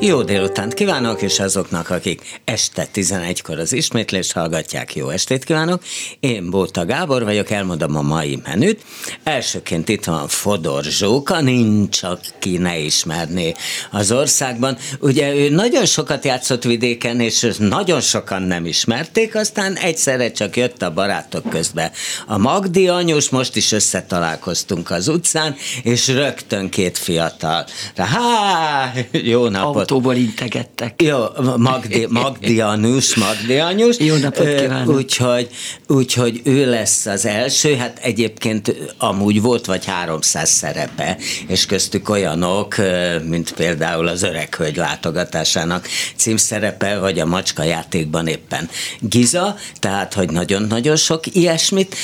Jó délutánt kívánok, és azoknak, akik este 11-kor az ismétlést hallgatják, jó estét kívánok. Én Bóta Gábor vagyok, elmondom a mai menüt. Elsőként itt van Fodor Zsóka, nincs, aki ne ismerné az országban. Ugye ő nagyon sokat játszott vidéken, és nagyon sokan nem ismerték, aztán egyszerre csak jött a barátok közbe. A Magdi anyus, most is összetalálkoztunk az utcán, és rögtön két fiatal. Há, jó napot! Autóból integettek. Jó, Magdi, Magdianus, Magdianus. Jó napot kívánok. Úgyhogy, úgyhogy ő lesz az első, hát egyébként amúgy volt vagy 300 szerepe, és köztük olyanok, mint például az öreg hölgy látogatásának címszerepe, vagy a macska játékban éppen Giza, tehát, hogy nagyon-nagyon sok ilyesmit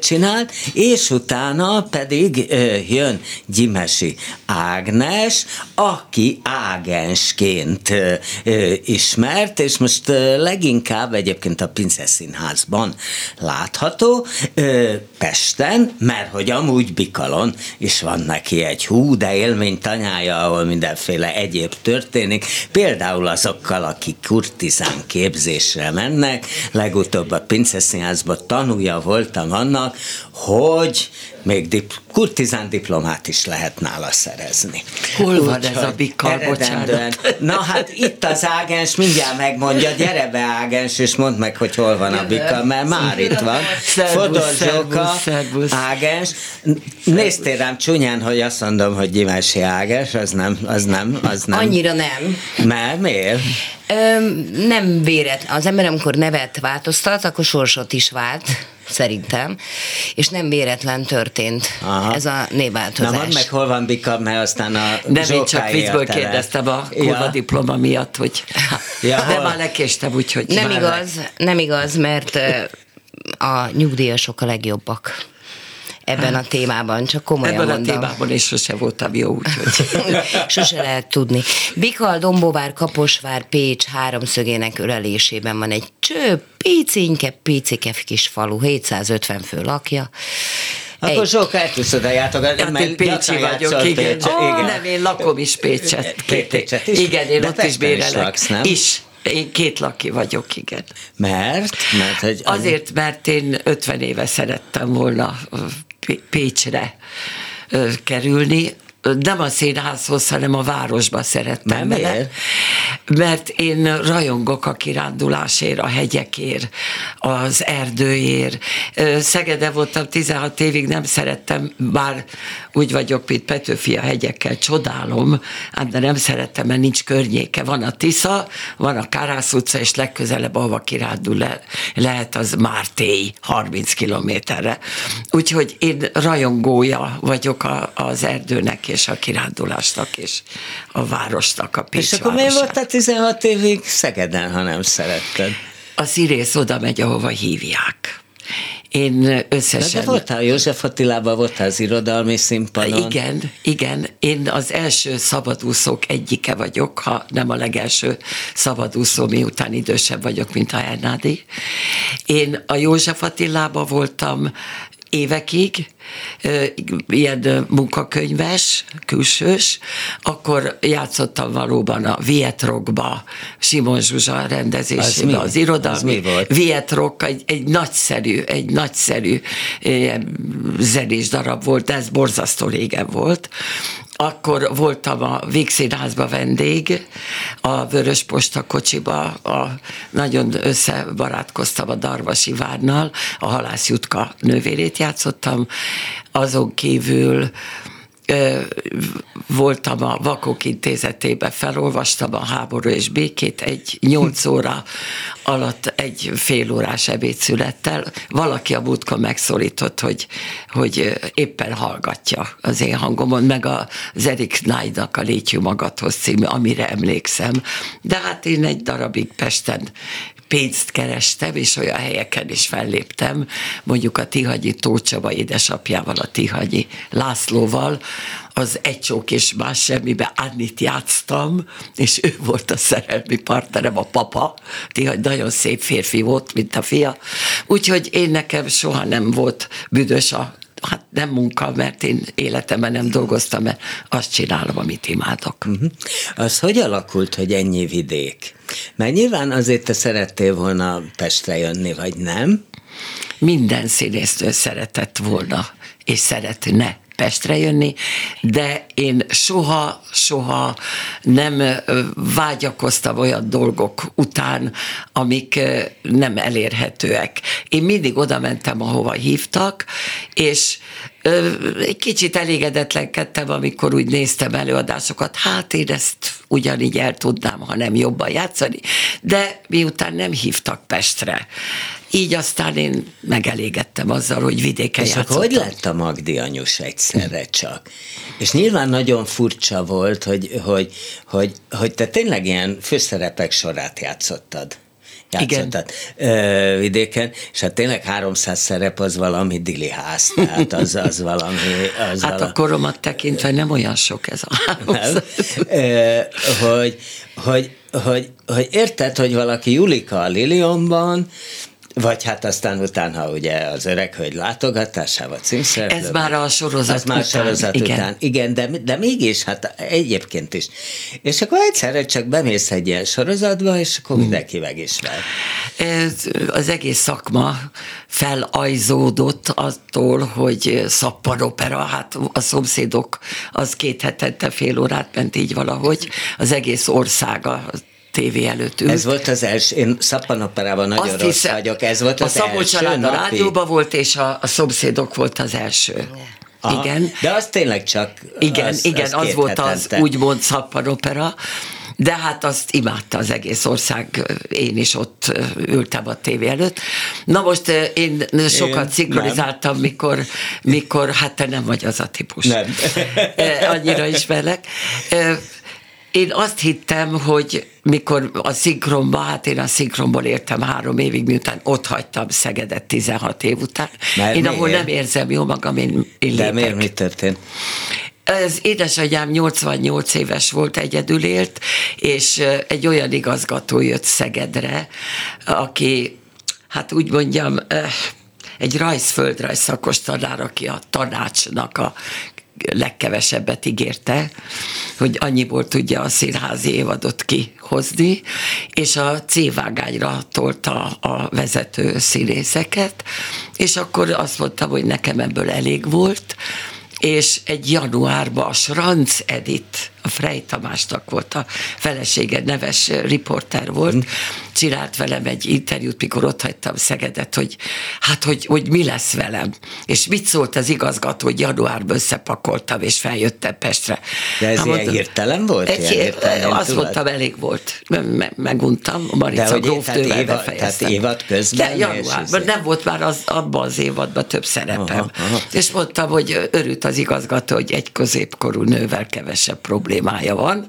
csinált, és utána pedig jön Gyimesi Ágnes, aki ágens művészként ismert, és most leginkább egyébként a Pince Színházban látható, Pesten, mert hogy amúgy Bikalon is van neki egy hú, de élmény tanyája, ahol mindenféle egyéb történik, például azokkal, akik kurtizán képzésre mennek, legutóbb a Pince Színházban tanulja voltam annak, hogy még dip, kurtizán diplomát is lehet nála szerezni. Hol van ez a bikar, bocsánat? Na hát itt az ágens, mindjárt megmondja, gyere be ágens, és mondd meg, hogy hol van a bikar, mert már itt van. Fodor Zsóka, ágens. Néztél rám csúnyán, hogy azt mondom, hogy Gyimesi ágens, az nem, az nem, az nem. Annyira nem. Mert miért? Ö, nem véret. Az ember, amikor nevet változtat, akkor sorsot is vált szerintem, és nem véletlen történt Aha. ez a névváltozás. Na mondd meg, hol van Bika, mert aztán a Nem, én csak viccből kérdeztem a kurva ja. diploma miatt, hogy ja, de már lekéstem, úgyhogy... Nem igaz, nem igaz, mert a nyugdíjasok a legjobbak ebben a témában, csak komolyan Ebben mondom. a témában is sose voltam jó, úgyhogy. sose lehet tudni. Bikal, Dombovár, Kaposvár, Pécs háromszögének ölelésében van egy cső, picinke, picike kis falu, 750 fő lakja. Akkor sok eltűszöd a játogat. Hát én Pécsi vagyok, igen. Oh, igen. Nem, én lakom is Pécset. Két, Pécset is? Igen, én De ott is bérelek. Is, laksz, nem? is. Én két laki vagyok, igen. Mert? Mert hogy Azért, mert én 50 éve szerettem volna Pécsre kerülni, nem a színházhoz, hanem a városba szerettem bele. Mert én rajongok a kirándulásért, a hegyekért, az erdőért. Szegede voltam 16 évig, nem szerettem, bár úgy vagyok, mint Petőfi a hegyekkel, csodálom, de nem szerettem, mert nincs környéke. Van a Tisza, van a Kárász utca, és legközelebb, ahova kirándul le, lehet, az Mártély, 30 kilométerre. Úgyhogy én rajongója vagyok a, az erdőnek és a kirándulásnak, és a városnak, a Pécs És akkor miért voltál 16 évig Szegeden, ha nem szeretted? A színész oda megy, ahova hívják. Én összesen... De, de voltál József Attilában, voltál az irodalmi színpadon. Igen, igen. Én az első szabadúszók egyike vagyok, ha nem a legelső szabadúszó, miután idősebb vagyok, mint a Hernádi. Én a József Attilában voltam évekig, ilyen munkakönyves, külsős, akkor játszottam valóban a Vietrokba, Simon Zsuzsa rendezésében, az, az irodalmi. Vietrok egy, egy nagyszerű, egy nagyszerű zenés darab volt, de ez borzasztó régen volt, akkor voltam a Vígszínházba vendég, a Vörös Posta kocsiba, a, nagyon összebarátkoztam a Darvasi Várnal, a Halász Jutka nővérét játszottam, azon kívül voltam a Vakok Intézetében, felolvastam a háború és békét, egy nyolc óra alatt egy fél órás ebédszülettel. Valaki a múltkor megszólított, hogy, hogy éppen hallgatja az én hangomon, meg az Erik Nájnak a Létjű magadhoz című, amire emlékszem. De hát én egy darabig Pesten pénzt kerestem, és olyan helyeken is felléptem, mondjuk a Tihagyi Tócsaba édesapjával, a Tihagyi Lászlóval, az egy csók és más semmibe Annit játsztam, és ő volt a szerelmi partnerem, a papa, Tihagy nagyon szép férfi volt, mint a fia. Úgyhogy én nekem soha nem volt büdös a hát nem munka, mert én életemben nem dolgoztam, mert azt csinálom, amit imádok. Uh-huh. Az hogy alakult, hogy ennyi vidék? Mert nyilván azért te szerettél volna Pestre jönni, vagy nem? Minden színésznő szeretett volna, és szeretne Pestre jönni, de én soha, soha nem vágyakoztam olyan dolgok után, amik nem elérhetőek. Én mindig oda mentem, ahova hívtak, és egy kicsit elégedetlenkedtem, amikor úgy néztem előadásokat, hát én ezt ugyanígy el tudnám, ha nem jobban játszani, de miután nem hívtak Pestre, így aztán én megelégedtem azzal, hogy vidéken És játszottam. hogy lett a Magdi anyus egyszerre csak? És nyilván nagyon furcsa volt, hogy, hogy, hogy, hogy te tényleg ilyen főszerepek sorát játszottad Igen. vidéken, és hát tényleg 300 szerep az valami dili ház, tehát az, az valami... Az hát valami, a koromat tekintve nem olyan sok ez a 300. hogy, hogy, hogy, hogy érted, hogy valaki Julika a Lilionban, vagy hát aztán utána ugye az öreg hölgy látogatásával címszereplő. Ez már a sorozat Ez már sorozat igen. után. Igen, de, de mégis, hát egyébként is. És akkor egyszerre csak bemész egy ilyen sorozatba, és akkor hmm. mindenki meg is ver. Ez, az egész szakma felajzódott attól, hogy szappanopera, hát a szomszédok az két hetente fél órát ment így valahogy, az egész országa tévé előtt ült. Ez volt az első, én Szappanoperában nagyon Azt rossz hiszem, vagyok, ez volt a az Szabó első család a rádióban volt, és a, a szomszédok volt az első. Aha, igen. De az tényleg csak Igen, az, igen, az, az volt az úgymond szappanopera. De hát azt imádta az egész ország, én is ott ültem a tévé előtt. Na most én sokat én mikor, mikor, hát te nem vagy az a típus. Nem. Annyira ismerlek. Én azt hittem, hogy mikor a szinkronban, hát én a szinkronból értem három évig, miután ott hagytam Szegedet 16 év után. Mert én miért? ahol nem érzem jó magam, én, én De miért mi történt? Ez édesanyám 88 éves volt, egyedül élt, és egy olyan igazgató jött Szegedre, aki, hát úgy mondjam, egy rajzföldrajz szakos tanár, aki a tanácsnak a legkevesebbet ígérte, hogy annyiból tudja a színházi évadot kihozni, és a C-vágányra tolta a vezető színészeket, és akkor azt mondtam, hogy nekem ebből elég volt, és egy januárban a Sranc Edit, a Frey Tamásnak volt a felesége, neves riporter volt, mm. csinált velem egy interjút, mikor ott hagytam Szegedet, hogy hát, hogy, hogy mi lesz velem. És mit szólt az igazgató, hogy januárban összepakoltam, és feljöttem Pestre. De ez hát, ilyen mondtam, hirtelen volt? Egy, ilyen hirtelen, azt tudod? mondtam, elég volt. Me- meguntam, Marica Gróftővel évad, Tehát évad közben? De januárban, nem volt már az, abban az évadban több szerepem. Aha, aha. És mondtam, hogy örült az igazgató, hogy egy középkorú nővel kevesebb problémája van.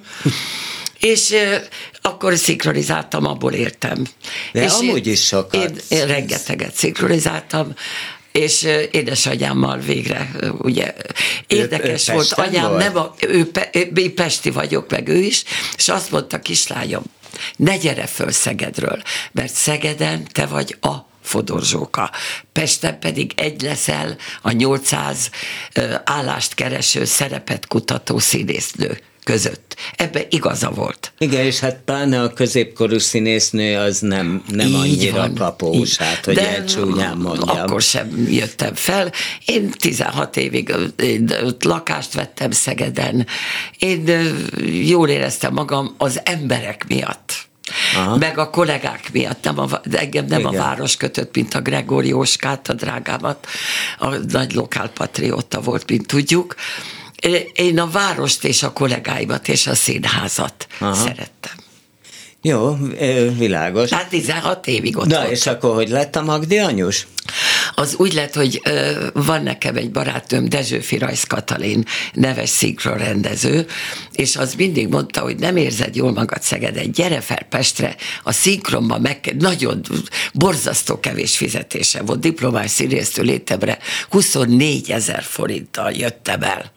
és akkor szinkronizáltam, abból értem. De és amúgy is sokat. Én, én rengeteget szinkronizáltam, és édesanyámmal végre, ugye, érdekes ő, ő volt, anyám volt? nem, a, ő, pe, én Pesti vagyok, meg ő is, és azt mondta kislányom, ne gyere föl Szegedről, mert Szegeden te vagy a Fodorzsóka. Pesten pedig egy leszel a 800 állást kereső, szerepet kutató színésznő között. Ebbe igaza volt. Igen, és hát pláne a középkorú színésznő az nem, nem így annyira van, kapós, hát, hogy De csúnyán mondjam. akkor sem jöttem fel. Én 16 évig én lakást vettem Szegeden. Én jól éreztem magam az emberek miatt. Aha. meg a kollégák miatt, nem a, engem nem Igen. a város kötött, mint a Gregor Jóskát, a drágámat, a nagy lokálpatrióta volt, mint tudjuk. Én a várost és a kollégáimat és a színházat Aha. szerettem. Jó, világos. Hát 16 évig ott Na, volt. és akkor hogy lett a Magdi anyus? Az úgy lett, hogy van nekem egy barátom, Dezsőfi Rajsz Katalin, neves szinkronrendező, és az mindig mondta, hogy nem érzed jól magad Szegeden, gyere fel Pestre, a szinkronban meg nagyon borzasztó kevés fizetése volt, diplomás színésztől létemre 24 ezer forinttal jöttem el.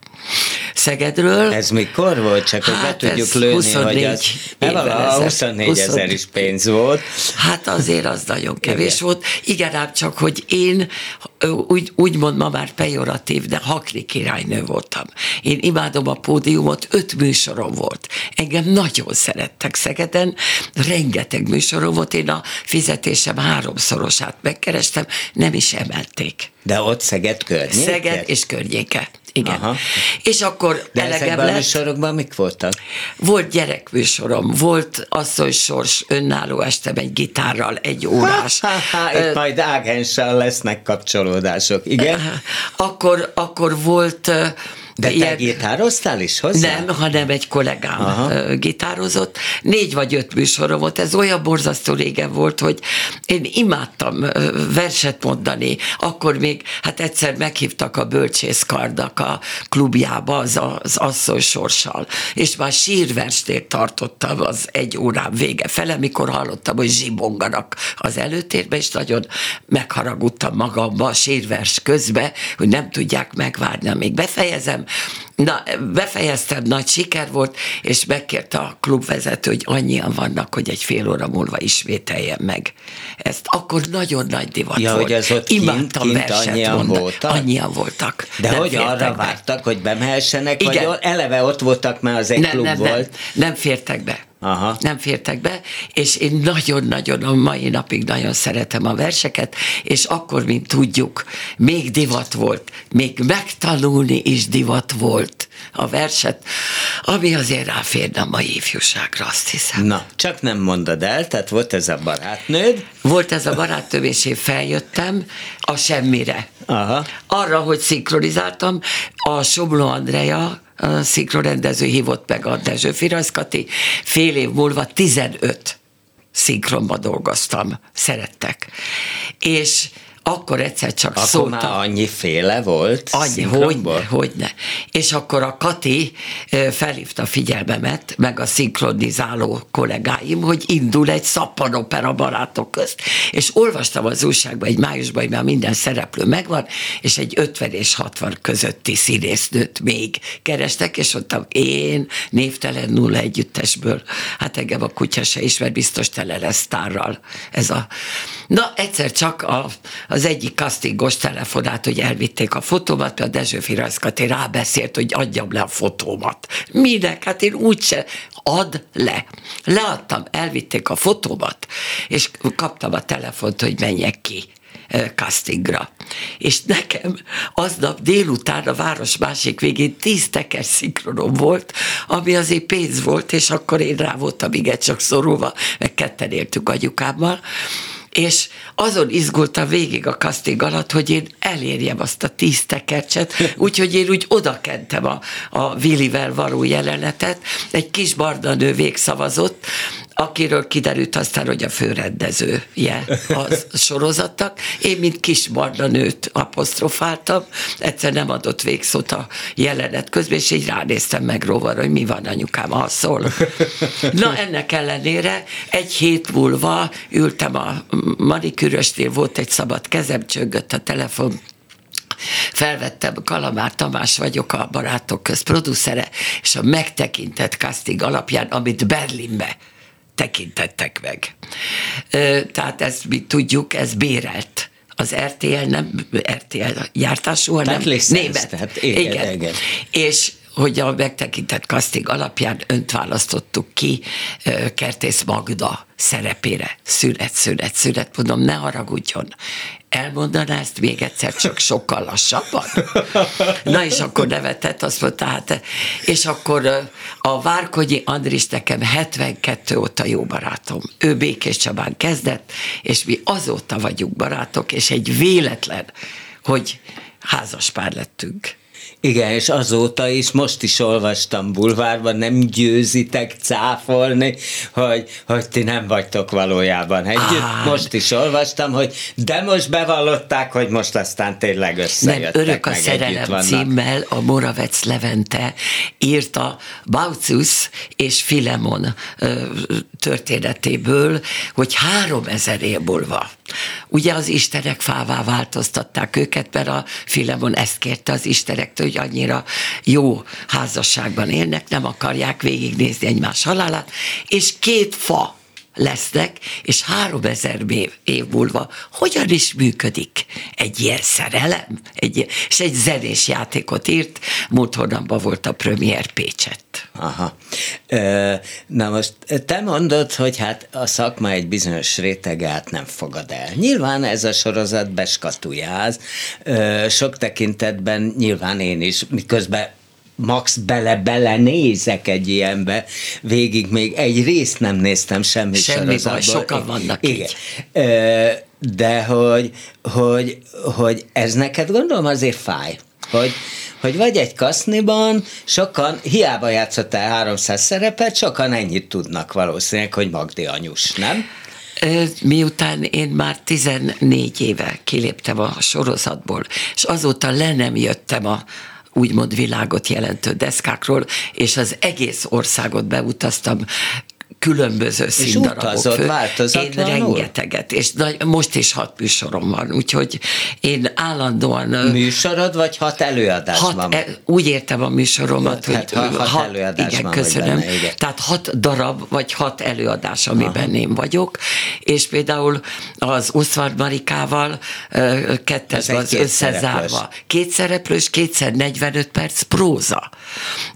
Szegedről. Ez mikor volt? Csak hogy hát be tudjuk lőni, 24 hogy az... A 24 ezer is pénz volt. Hát azért az nagyon kevés Igen. volt. Igen, ám csak, hogy én úgy, úgymond ma már pejoratív, de Hakri királynő voltam. Én imádom a pódiumot, öt műsorom volt. Engem nagyon szerettek Szegeden, rengeteg műsorom volt, én a fizetésem háromszorosát megkerestem, nem is emelték. De ott Szeged környéke? Szeged és környéke. Igen. Aha. És akkor De elegem lett. a műsorokban mik voltak? Volt gyerekműsorom, volt asszony sors önálló este egy gitárral, egy órás. Ha, ha, ha, itt uh, majd ágenssel lesznek kapcsolódások, igen? Akkor, akkor volt de te ilyen, gitároztál is hozzá? Nem, hanem egy kollégám Aha. gitározott. Négy vagy öt műsorom volt. Ez olyan borzasztó régen volt, hogy én imádtam verset mondani. Akkor még, hát egyszer meghívtak a bölcsészkardak a klubjába az, az asszony sorssal. És már sírverstét tartottam az egy órán vége fele, mikor hallottam, hogy zsibonganak az előtérbe, és nagyon megharagudtam magamba a sírvers közbe, hogy nem tudják megvárni, amíg befejezem, Na, befejeztem, nagy siker volt, és megkérte a klubvezető, hogy annyian vannak, hogy egy fél óra múlva ismételjen meg. Ezt akkor nagyon nagy divat ja, volt. Hogy az ott Imádtam kint, kint annyian mondani. voltak? Annyian voltak. De nem hogy arra be. vártak, hogy bemehessenek, Igen. vagy eleve ott voltak, mert az egy nem, klub nem, volt? Nem, nem fértek be. Aha. nem fértek be, és én nagyon-nagyon a mai napig nagyon szeretem a verseket, és akkor, mint tudjuk, még divat volt, még megtanulni is divat volt a verset, ami azért ráférne a mai ifjúságra, azt hiszem. Na, csak nem mondod el, tehát volt ez a barátnőd? Volt ez a barátnőm, és én feljöttem a semmire. Aha. Arra, hogy szinkronizáltam, a Somló Andrea a szinkronrendező hívott meg a Dezső Firaszkati, fél év múlva 15 szinkronba dolgoztam, szerettek. És akkor egyszer csak akkor szóltam. már annyi féle volt? Annyi, hogyne, hogyne. És akkor a Kati felhívta a figyelmemet, meg a szinkronizáló kollégáim, hogy indul egy szappanopera barátok közt. És olvastam az újságban egy májusban, hogy már minden szereplő megvan, és egy 50 és 60 közötti színésznőt még kerestek, és mondtam, én névtelen nulla együttesből, hát engem a kutya se ismer, biztos tele lesz sztárral. Ez a... Na, egyszer csak a, az egyik castingos telefonát, hogy elvitték a fotómat, a Dezső Firaszkati rábeszélt, hogy adjam le a fotómat. Minek? Hát én úgyse ad le. Leadtam, elvitték a fotómat, és kaptam a telefont, hogy menjek ki castingra. És nekem aznap délután a város másik végén tíz teker szinkronom volt, ami azért pénz volt, és akkor én rá voltam igen csak szorulva, meg ketten éltük anyukámmal, és azon izgultam végig a casting alatt, hogy én elérjem azt a tíz tekercset, úgyhogy én úgy odakentem a, a Willivel való jelenetet, egy kis barna nő végszavazott, akiről kiderült aztán, hogy a főrendezője a sorozatnak. Én, mint kis barna nőt apostrofáltam, egyszer nem adott végszót a jelenet közben, és így ránéztem meg rovar, hogy mi van anyukám, alszol. Na, ennek ellenére egy hét múlva ültem a manikűrösnél, volt egy szabad kezem, csöggött a telefon, felvettem, Kalamár Tamás vagyok a Barátok Köz producere, és a megtekintett casting alapján, amit Berlinbe tekintettek meg. Tehát ezt mi tudjuk, ez bérelt az RTL nem RTL gyártású, hanem német. Tehát igen, igen. igen. És hogy a megtekintett casting alapján önt választottuk ki Kertész Magda szerepére. Szület, szület, szület, mondom, ne haragudjon. Elmondaná ezt még egyszer, csak sokkal lassabban? Na és akkor nevetett, azt mondta, hát, és akkor a Várkonyi Andris nekem 72 óta jó barátom. Ő Békés Csabán kezdett, és mi azóta vagyunk barátok, és egy véletlen, hogy házaspár lettünk. Igen, és azóta is, most is olvastam bulvárban, nem győzitek cáfolni, hogy, hogy ti nem vagytok valójában együtt. Ah, most is olvastam, hogy de most bevallották, hogy most aztán tényleg összejöttek, Nem, Örök a szerelem címmel a Moravec Levente írta Baucus és Filemon történetéből, hogy három ezer év múlva Ugye az istenek fává változtatták őket, mert a Filemon ezt kérte az istenektől, hogy annyira jó házasságban élnek, nem akarják végignézni egymás halálát, és két fa lesznek, és három ezer év, év múlva hogyan is működik egy ilyen szerelem? Egy, és egy zenés játékot írt, múlt hónapban volt a Premier Pécset. Aha. Na most te mondod, hogy hát a szakma egy bizonyos rétegát nem fogad el. Nyilván ez a sorozat beskatujáz, sok tekintetben nyilván én is, miközben max bele-bele nézek egy ilyenbe, végig még egy részt nem néztem semmi Semmi baj, sokan vannak Igen. így. De hogy, hogy, hogy ez neked gondolom azért fáj, hogy, hogy vagy egy kaszniban, sokan, hiába játszottál 300 szerepet, sokan ennyit tudnak valószínűleg, hogy Magdi anyus, nem? Miután én már 14 éve kiléptem a sorozatból, és azóta le nem jöttem a, úgymond világot jelentő deszkákról, és az egész országot beutaztam különböző színdarabok fő. Én rengeteget, és most is hat műsorom van, úgyhogy én állandóan... Műsorod, vagy hat előadás hat, van? E, úgy értem a műsoromat, hát, hogy hat, hat előadás igen, van, köszönöm. Benne, igen. Tehát hat darab, vagy hat előadás, amiben Aha. én vagyok, és például az Oszvard Marikával kettesben az összezárva. Két szereplős, kétszer 45 perc próza.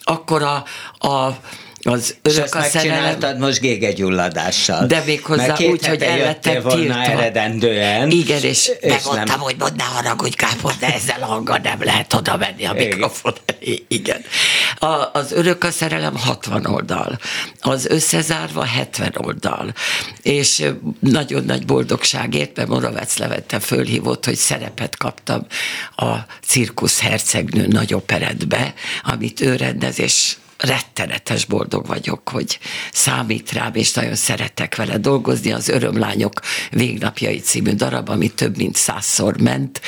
Akkor a, a az örök és a szerelem. most gégegyulladással. De még hozzá úgy, hogy el lettek tiltva. eredendően. Igen, és, és megmondtam, nem... hogy mondd, ne haragudj, Kápor, de ezzel hanggal nem lehet oda menni a mikrofon. Igen. A, az örök a szerelem 60 oldal, az összezárva 70 oldal, és nagyon nagy boldogságért, mert Moravec Levente fölhívott, hogy szerepet kaptam a Cirkusz Hercegnő nagy operetbe, amit ő rendez, és rettenetes boldog vagyok, hogy számít rám, és nagyon szeretek vele dolgozni. Az Örömlányok végnapjai című darab, ami több mint százszor ment.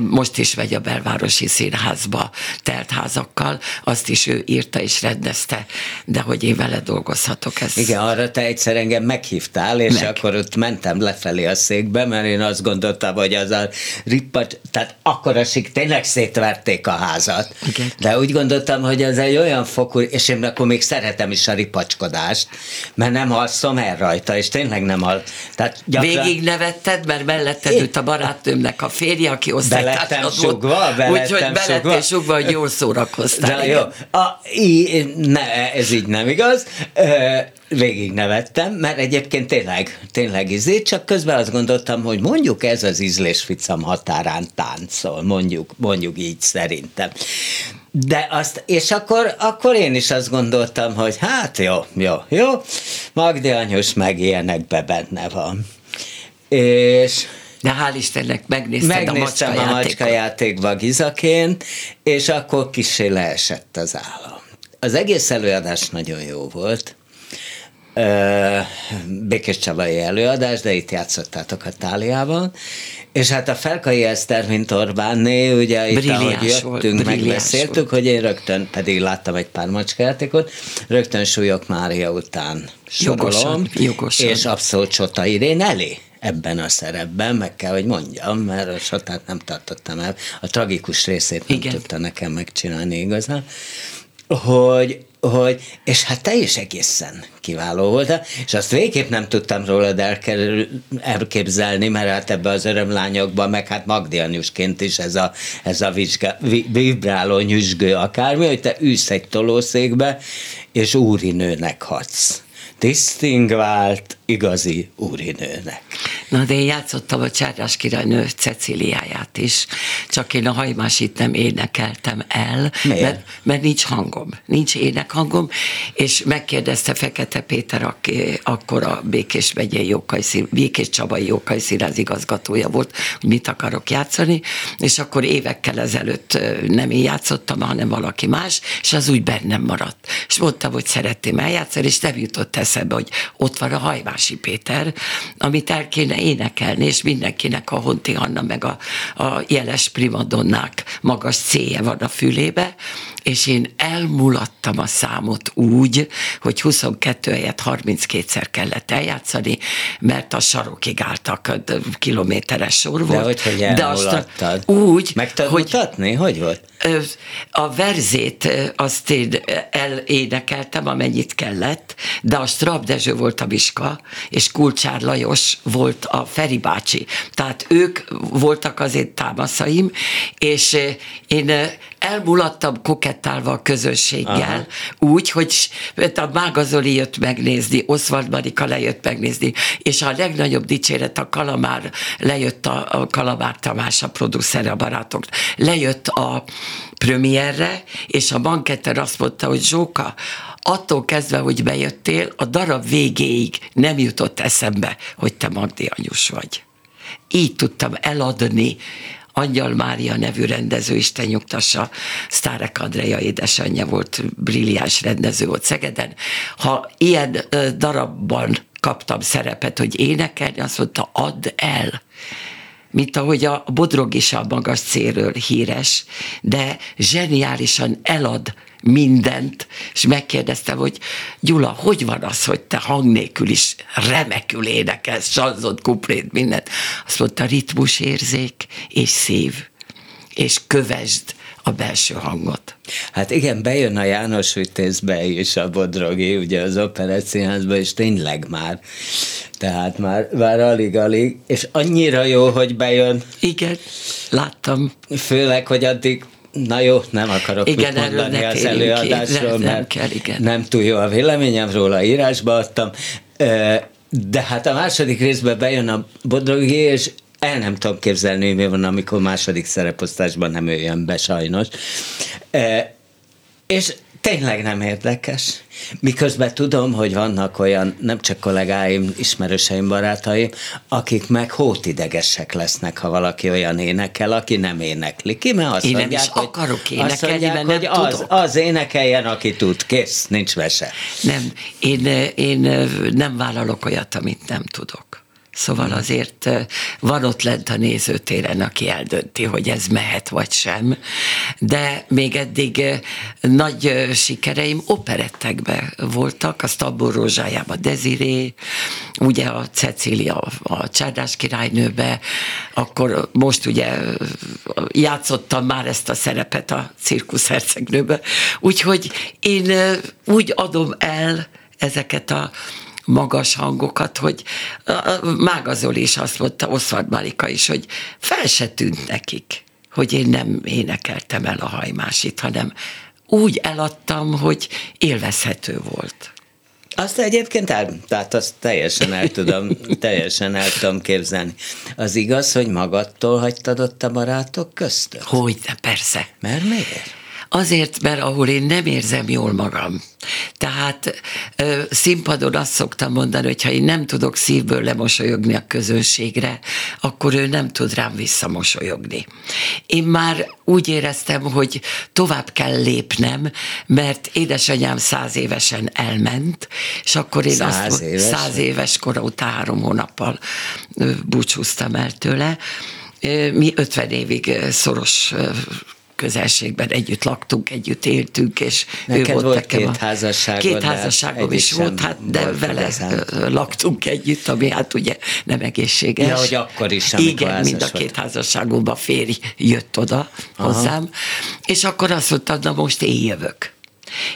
Most is megy a belvárosi színházba telt házakkal, azt is ő írta és rendezte, de hogy én vele dolgozhatok. Ez... Igen, arra te egyszer engem meghívtál, és Meg. akkor ott mentem lefelé a székbe, mert én azt gondoltam, hogy az a rippat, tehát akkor asik tényleg szétverték a házat. Igen. De úgy gondoltam, hogy ez egy olyan fokú, és én akkor még szeretem is a ripacskodást, mert nem alszom el rajta, és tényleg nem al. Tehát gyakran... Végig nevetted, mert melletted én... ült a barátnőmnek a férje, aki osztálytársad sugva, Úgyhogy belettél sugva, hogy jól szórakoztál. De jó, a, í, ne, ez így nem igaz. végig nevettem, mert egyébként tényleg, tényleg izé, csak közben azt gondoltam, hogy mondjuk ez az ízlésficam határán táncol, mondjuk, mondjuk így szerintem. De azt, és akkor, akkor én is azt gondoltam, hogy hát jó, jó, jó, Magdi anyus meg ilyenekbe benne van. És de hál' Istennek megnézted megnéztem a macska, a macska játékba gizaként, és akkor kisé leesett az állam. Az egész előadás nagyon jó volt. Békés Csabai előadás, de itt játszottátok a Táliában, és hát a Felkai Eszter, mint Orbánné, ugye itt brilliás ahogy jöttünk, volt, megbeszéltük, volt. hogy én rögtön, pedig láttam egy pár macskájátékot, rögtön Súlyok Mária után sorolom, jogosan, jogosan. és abszolút Csota Irén elé ebben a szerepben, meg kell, hogy mondjam, mert a Csotát nem tartottam el, a tragikus részét nem Igen. tudta nekem megcsinálni igazán, hogy hogy, és hát te is egészen kiváló volt, és azt végképp nem tudtam rólad elképzelni, mert hát ebbe az örömlányokban, meg hát Magdi Anyusként is ez a, ez a vizsga, vibráló nyüzsgő akármi, hogy te ülsz egy tolószékbe, és úri nőnek hadsz. Disztingvált igazi úrinőnek. Na, de én játszottam a Csárás királynő Ceciliáját is, csak én a hajmásit nem énekeltem el, Miért? Mert, mert nincs hangom, nincs énekhangom, és megkérdezte Fekete Péter, aki akkor a Békés megyei Jókai szín, Békés Csabai Jókai Színház igazgatója volt, hogy mit akarok játszani, és akkor évekkel ezelőtt nem én játszottam, hanem valaki más, és az úgy bennem maradt. És mondtam, hogy szeretném eljátszani, és nem jutott eszembe, hogy ott van a hajmás Tamási Péter, amit el kéne énekelni, és mindenkinek a Honti Hanna meg a, a jeles primadonnák magas célja van a fülébe, és én elmulattam a számot úgy, hogy 22 helyet 32-szer kellett eljátszani, mert a sarokig álltak, kilométeres sor volt. De hogy, hogy De azt úgy, Meg hogy mutatni? Hogy volt? A verzét azt én elénekeltem, amennyit kellett, de a Strab Dezső volt a Miska, és Kulcsár Lajos volt a Feri bácsi. Tehát ők voltak az én támaszaim, és én elmulattam kokettálva a közönséggel, Aha. úgy, hogy a Mága Zoli jött megnézni, Oszvald Marika lejött megnézni, és a legnagyobb dicséret a Kalamár, lejött a, a Kalamár Tamás, a producer, a barátok, lejött a premierre, és a banketter azt mondta, hogy Zsóka, attól kezdve, hogy bejöttél, a darab végéig nem jutott eszembe, hogy te Magdi anyus vagy. Így tudtam eladni Angyal Mária nevű rendező, Isten nyugtassa, Sztárek Andrea édesanyja volt, brilliáns rendező volt Szegeden. Ha ilyen darabban kaptam szerepet, hogy énekelni, azt mondta, add el mint ahogy a Bodrog is a magas célről híres, de zseniálisan elad mindent, és megkérdeztem, hogy Gyula, hogy van az, hogy te hang nélkül is remekül énekelsz, sanzont, kuplét, mindent. Azt mondta, ritmusérzék és szív, és kövesd a belső hangot. Hát igen, bejön a János Vitézbe is a Bodrogi, ugye az operetszínházba, és tényleg már, tehát már, már alig-alig, és annyira jó, hogy bejön. Igen, láttam. Főleg, hogy addig Na jó, nem akarok igen, mit mondani az előadásról, nem, mert nem, kell, igen. nem túl jó a véleményem róla, írásba adtam. De hát a második részben bejön a Bodrogi, és el nem tudom képzelni, mi van, amikor második szereposztásban nem jön be sajnos. És tényleg nem érdekes. Miközben tudom, hogy vannak olyan, nem csak kollégáim, ismerőseim, barátaim, akik meg hótidegesek lesznek, ha valaki olyan énekel, aki nem énekli ki, mert azt Én mondják, nem is hogy, akarok énekelni, azt mondják, mert hogy nem az, tudok. az énekeljen, aki tud, kész, nincs vese. Nem, én, én nem vállalok olyat, amit nem tudok. Szóval azért van ott lent a nézőtéren, aki eldönti, hogy ez mehet vagy sem. De még eddig nagy sikereim operettekbe voltak, a Stabor Rózsájában Deziré, ugye a Cecília a Csárdás királynőbe, akkor most ugye játszottam már ezt a szerepet a cirkuszhercegnőbe. Úgyhogy én úgy adom el ezeket a magas hangokat, hogy Mága Zoli is azt mondta, Oszvald Malika is, hogy fel se tűnt nekik, hogy én nem énekeltem el a hajmásit, hanem úgy eladtam, hogy élvezhető volt. Azt egyébként el, tehát azt teljesen el tudom, teljesen el tudom képzelni. Az igaz, hogy magadtól hagytad ott a barátok köztött? Hogy, persze. Mert miért? Azért, mert ahol én nem érzem jól magam. Tehát színpadon azt szoktam mondani, hogy ha én nem tudok szívből lemosolyogni a közönségre, akkor ő nem tud rám visszamosolyogni. Én már úgy éreztem, hogy tovább kell lépnem, mert édesanyám száz évesen elment, és akkor én száz azt éves? száz éves kora után három hónappal búcsúztam el tőle. Mi 50 évig szoros közelségben együtt laktunk, együtt éltünk, és Neked ő volt, volt nekem két házasságod, Két házasságom is volt, hát, de volt vele igazán. laktunk együtt, ami hát ugye nem egészséges. Ja, hogy akkor is, Igen, mind a két házasságomban férj jött oda Aha. hozzám, és akkor azt mondtam, na most én jövök.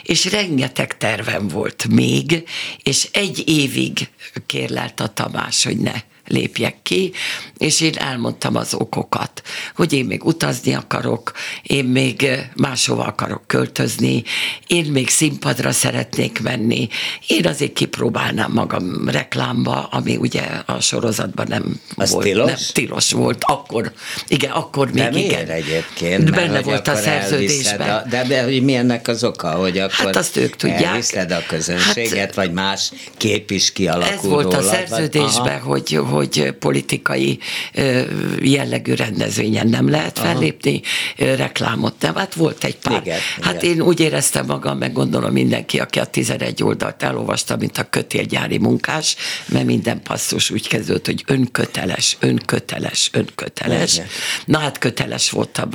És rengeteg tervem volt még, és egy évig kérlelt a Tamás, hogy ne lépjek ki, és én elmondtam az okokat, hogy én még utazni akarok, én még máshova akarok költözni, én még színpadra szeretnék menni, én azért kipróbálnám magam reklámba, ami ugye a sorozatban nem Az volt. tilos? Nem, tilos volt. Akkor, igen, akkor még De igen. egyébként? De benne hogy volt a szerződésben. A, de, de hogy mi ennek az oka, hogy akkor Hát azt ők tudják. elviszed a közönséget, Hát- vagy más kép is kialakul Ez volt a rólad, vagy- szerződésben, hogy, hogy politikai ö, jellegű rendezvényen nem lehet fellépni, ö, reklámot nem. Hát volt egy pár. Igen, hát igen. én úgy éreztem magam, meg gondolom mindenki, aki a 11 oldalt elolvasta, mint a kötélgyári munkás, mert minden passzus úgy kezdődött, hogy önköteles, önköteles, önköteles. Igen. Na hát köteles voltam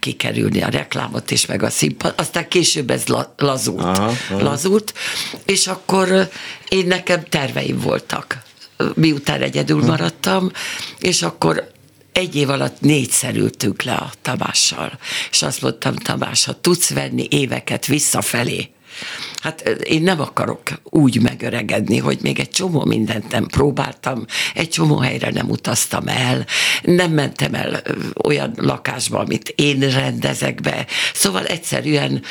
kikerülni a reklámot és meg a színpad. Aztán később ez la, lazult. Aha, aha. lazult, és akkor én nekem terveim voltak miután egyedül maradtam, és akkor egy év alatt négyszer ültünk le a Tamással, és azt mondtam, Tamás, ha tudsz venni éveket visszafelé, Hát én nem akarok úgy megöregedni, hogy még egy csomó mindent nem próbáltam, egy csomó helyre nem utaztam el, nem mentem el olyan lakásba, amit én rendezek be. Szóval egyszerűen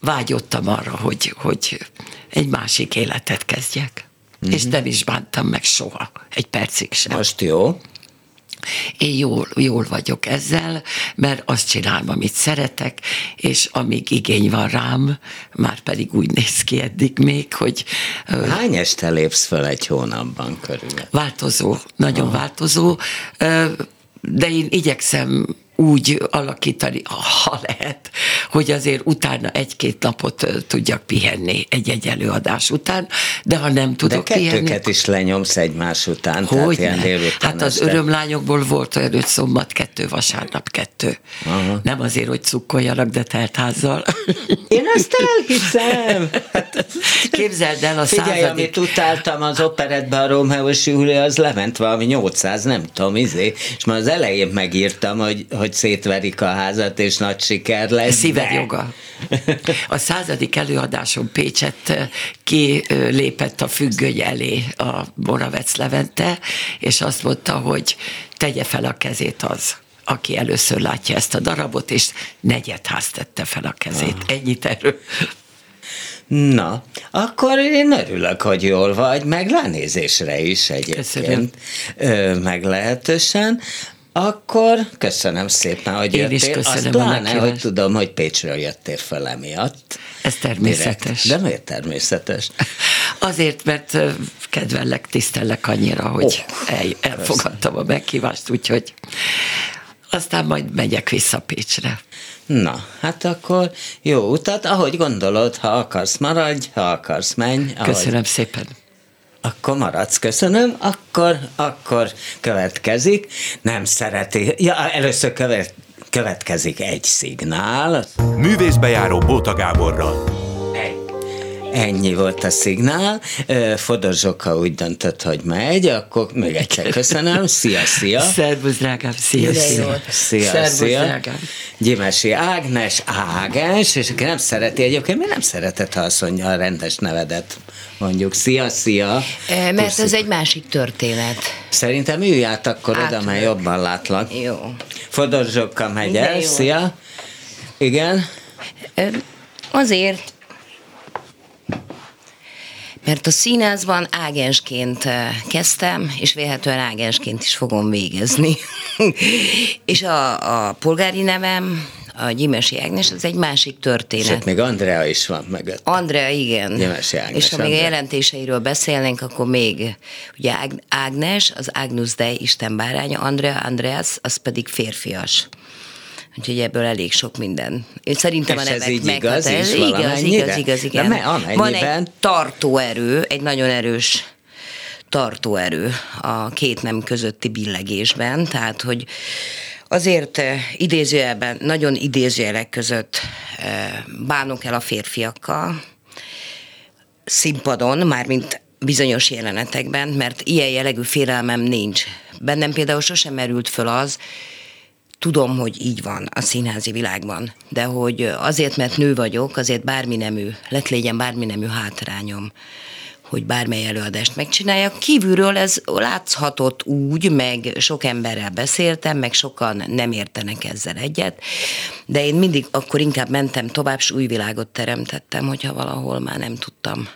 vágyottam arra, hogy, hogy egy másik életet kezdjek. Mm-hmm. És nem is bántam meg soha, egy percig sem. Most jó. Én jól, jól vagyok ezzel, mert azt csinálom, amit szeretek, és amíg igény van rám, már pedig úgy néz ki eddig még, hogy... Hány este lépsz fel egy hónapban körül? Változó, nagyon Aha. változó, de én igyekszem úgy alakítani, ha lehet, hogy azért utána egy-két napot tudjak pihenni egy-egy előadás után, de ha nem tudok de pihenni... is lenyomsz egymás után, hogy tehát ilyen Hát az este. örömlányokból volt olyan öt szombat, kettő vasárnap, kettő. Aha. Nem azért, hogy cukkoljanak, de teltházzal. Én azt elhiszem. Képzeld el a Figyelj, századik... amit utáltam az operetben a Romeo és Julia, az lement valami 800, nem tudom, izé, és már az elején megírtam, hogy, hogy hogy szétverik a házat, és nagy siker lesz. Szíved joga. A századik előadáson Pécset eh, kilépett a függöny elé a Moravec Levente, és azt mondta, hogy tegye fel a kezét az, aki először látja ezt a darabot, és negyedház tette fel a kezét. Ah. Ennyit erről. Na, akkor én örülök, hogy jól vagy, meg lenézésre is egyébként. Köszönöm. meglehetősen. Akkor köszönöm szépen, hogy Én jöttél. is köszönöm Azt pláne, hogy tudom, hogy Pécsről jöttél fel emiatt. Ez természetes. Direkt. De miért természetes? Azért, mert kedvellek, tisztellek annyira, hogy oh, el, elfogadtam a meghívást, úgyhogy aztán majd megyek vissza Pécsre. Na, hát akkor jó utat, ahogy gondolod, ha akarsz maradj, ha akarsz menj. Ahogy... Köszönöm szépen. Akkor maradsz, köszönöm. Akkor, akkor következik. Nem szereti. Ja, először követ, következik egy szignál. Művészbejáró Bóta Gáborral. Ennyi volt a szignál. Fodor Zsoka úgy döntött, hogy megy, akkor még egyszer köszönöm. Szia, szia. Szervusz, drágám. Szia, szia. Szia, Szervusz, szia. drágám. Gyimesi Ágnes, Ágnes, és aki nem szereti egyébként, mi nem szeretett, ha azt mondja a rendes nevedet mondjuk. Szia, szia. E, mert Puszik. ez egy másik történet. Szerintem ülj át akkor oda, mert jobban látlak. Jó. Fodor Zsokka megy el. Szia. Igen. Azért, mert a színházban ágensként eh, kezdtem, és véletlenül ágensként is fogom végezni. és a, a polgári nevem, a Gyimesi Ágnes, az egy másik történet. És még Andrea is van mögött. Andrea, igen. Gyimesi Ágnes. És ha még a jelentéseiről beszélnénk, akkor még ugye Ágnes, az Agnus Dei Isten báránya, Andrea, Andreas, az pedig férfias. Úgyhogy ebből elég sok minden. Én szerintem És a nevek így igaz, igaz, igaz, igaz, igen. Van egy tartóerő, egy nagyon erős tartóerő a két nem közötti billegésben, tehát hogy azért eh, idézőjelben, nagyon idézőjelek között eh, bánok el a férfiakkal, színpadon, mármint bizonyos jelenetekben, mert ilyen jellegű félelmem nincs. Bennem például sosem merült föl az, tudom, hogy így van a színházi világban, de hogy azért, mert nő vagyok, azért bármi nemű, lett legyen bármi nemű hátrányom hogy bármely előadást megcsináljak. Kívülről ez láthatott úgy, meg sok emberrel beszéltem, meg sokan nem értenek ezzel egyet, de én mindig akkor inkább mentem tovább, és új világot teremtettem, hogyha valahol már nem tudtam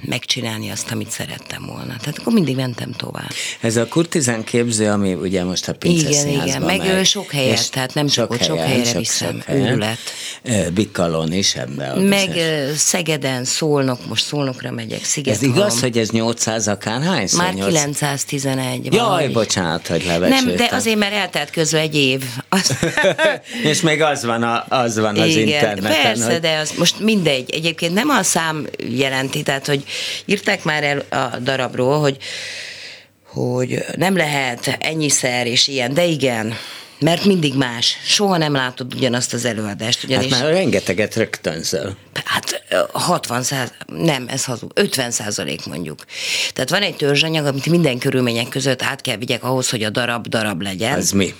megcsinálni azt, amit szerettem volna. Tehát akkor mindig mentem tovább. Ez a kurtizán képző, ami ugye most a Igen, igen, meg megy, sok helyet, tehát nem csak ott, sok helyre sok, viszem, sok őrület. Bikalon is ebbe. Meg bizonyos. Szegeden, Szolnok, most Szolnokra megyek, Sziget. Ez igaz, hogy ez 800 akárhány? Már 911. Jaj, valahogy. bocsánat, hogy levecsültem. Nem, de azért, mert eltelt közben egy év. Az... És még az van, a, az van az igen, interneten. Persze, hogy... de az most mindegy. Egyébként nem a szám jelenti, tehát hogy írták már el a darabról, hogy, hogy nem lehet ennyiszer és ilyen, de igen, mert mindig más. Soha nem látod ugyanazt az előadást. Ugyanis, Hát már rengeteget rögtönzöl. Hát ö, 60 száz, nem, ez hazug, 50 százalék mondjuk. Tehát van egy törzsanyag, amit minden körülmények között át kell vigyek ahhoz, hogy a darab darab legyen. Az mi?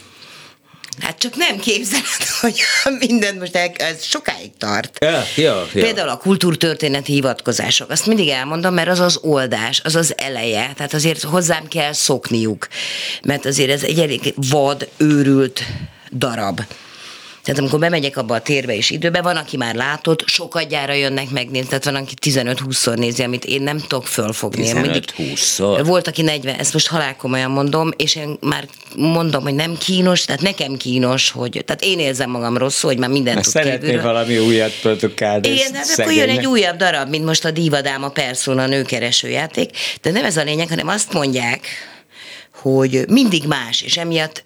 Hát csak nem képzeled, hogy mindent most el, ez sokáig tart. Ja, jó, jó. Például a kultúrtörténeti hivatkozások. Azt mindig elmondom, mert az az oldás, az az eleje. Tehát azért hozzám kell szokniuk. Mert azért ez egy elég vad, őrült darab. Tehát amikor bemegyek abba a térbe és időbe, van, aki már látott, sokat gyára jönnek megnézni, tehát van, aki 15-20-szor nézi, amit én nem tudok fölfogni. Én 15-20-szor? Volt, aki 40, ezt most halálkomolyan mondom, és én már mondom, hogy nem kínos, tehát nekem kínos, hogy, tehát én érzem magam rosszul, hogy már mindent Mert tud szeretné kívülről. valami újat produkálni. Igen, hát akkor jön egy újabb darab, mint most a Divadáma Persona nőkereső játék, de nem ez a lényeg, hanem azt mondják, hogy mindig más, és emiatt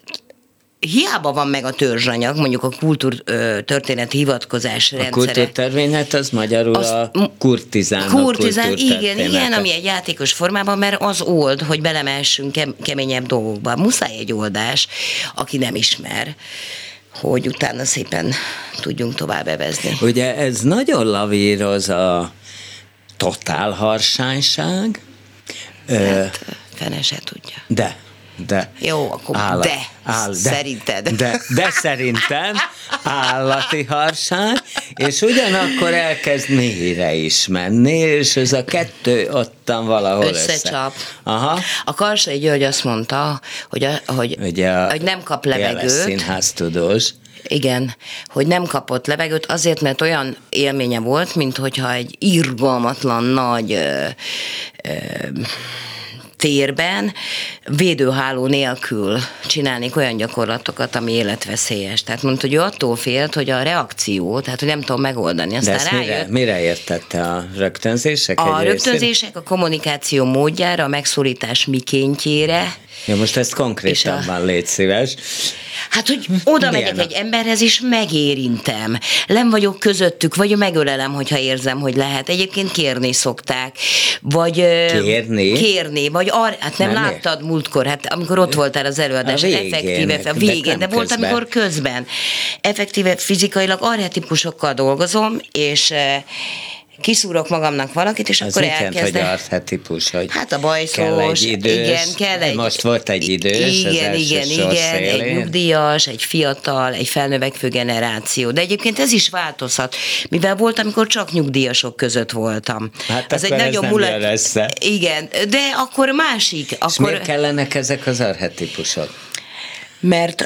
hiába van meg a törzsanyag, mondjuk a kultúrtörténet hivatkozás A rendszere. kultúrtörvényet az magyarul Azt- a kurtizán. Kurtizán, igen, igen, kultúrtörténete. ami egy játékos formában, mert az old, hogy belemessünk kem- keményebb dolgokba. Muszáj egy oldás, aki nem ismer, hogy utána szépen tudjunk tovább evezni. Ugye ez nagyon lavíroz a totál harsányság, Hát, fene se tudja. de, de. Jó, akkor de. Szerinted. De, de szerintem állati harsány, és ugyanakkor elkezd mélyre is menni, és ez a kettő ottan valahol Összecsap. Össze. Aha. A Karsai György azt mondta, hogy, a, hogy, Ugye a hogy nem kap levegőt. színház tudós. Igen, hogy nem kapott levegőt azért, mert olyan élménye volt, mint hogyha egy irgalmatlan nagy ö, ö, térben védőháló nélkül csinálnék olyan gyakorlatokat, ami életveszélyes. Tehát mondta, hogy ő attól félt, hogy a reakció, tehát hogy nem tudom megoldani. De Aztán ezt mire, rájött, mire értette a rögtönzések? a részén? rögtönzések a kommunikáció módjára, a megszólítás mikéntjére, Ja, most ezt konkrétabban légy szíves. Hát, hogy oda Milyen megyek a- egy emberhez, és megérintem. Nem vagyok közöttük, vagy megölelem, hogyha érzem, hogy lehet. Egyébként kérni szokták. Vagy... Kérni? Kérni, vagy ar- hát nem, Nem, láttad múltkor, hát amikor ott voltál az előadás, A végén, effektíve, de a végén, nem de volt, közben. amikor közben. Effektíve fizikailag arhetipusokkal dolgozom, és kiszúrok magamnak valakit, és Az akkor mit jelent, hogy elkezdem. archetipus, hogy Hát a bajszós, kell egy idős, igen, kell egy... most volt egy idős, az igen, első igen, igen, egy szélén. nyugdíjas, egy fiatal, egy felnövekvő generáció. De egyébként ez is változhat, mivel volt, amikor csak nyugdíjasok között voltam. Hát ez nem jön össze. Igen, de akkor másik. És Akkor... miért kellenek ezek az arhetipusok? Mert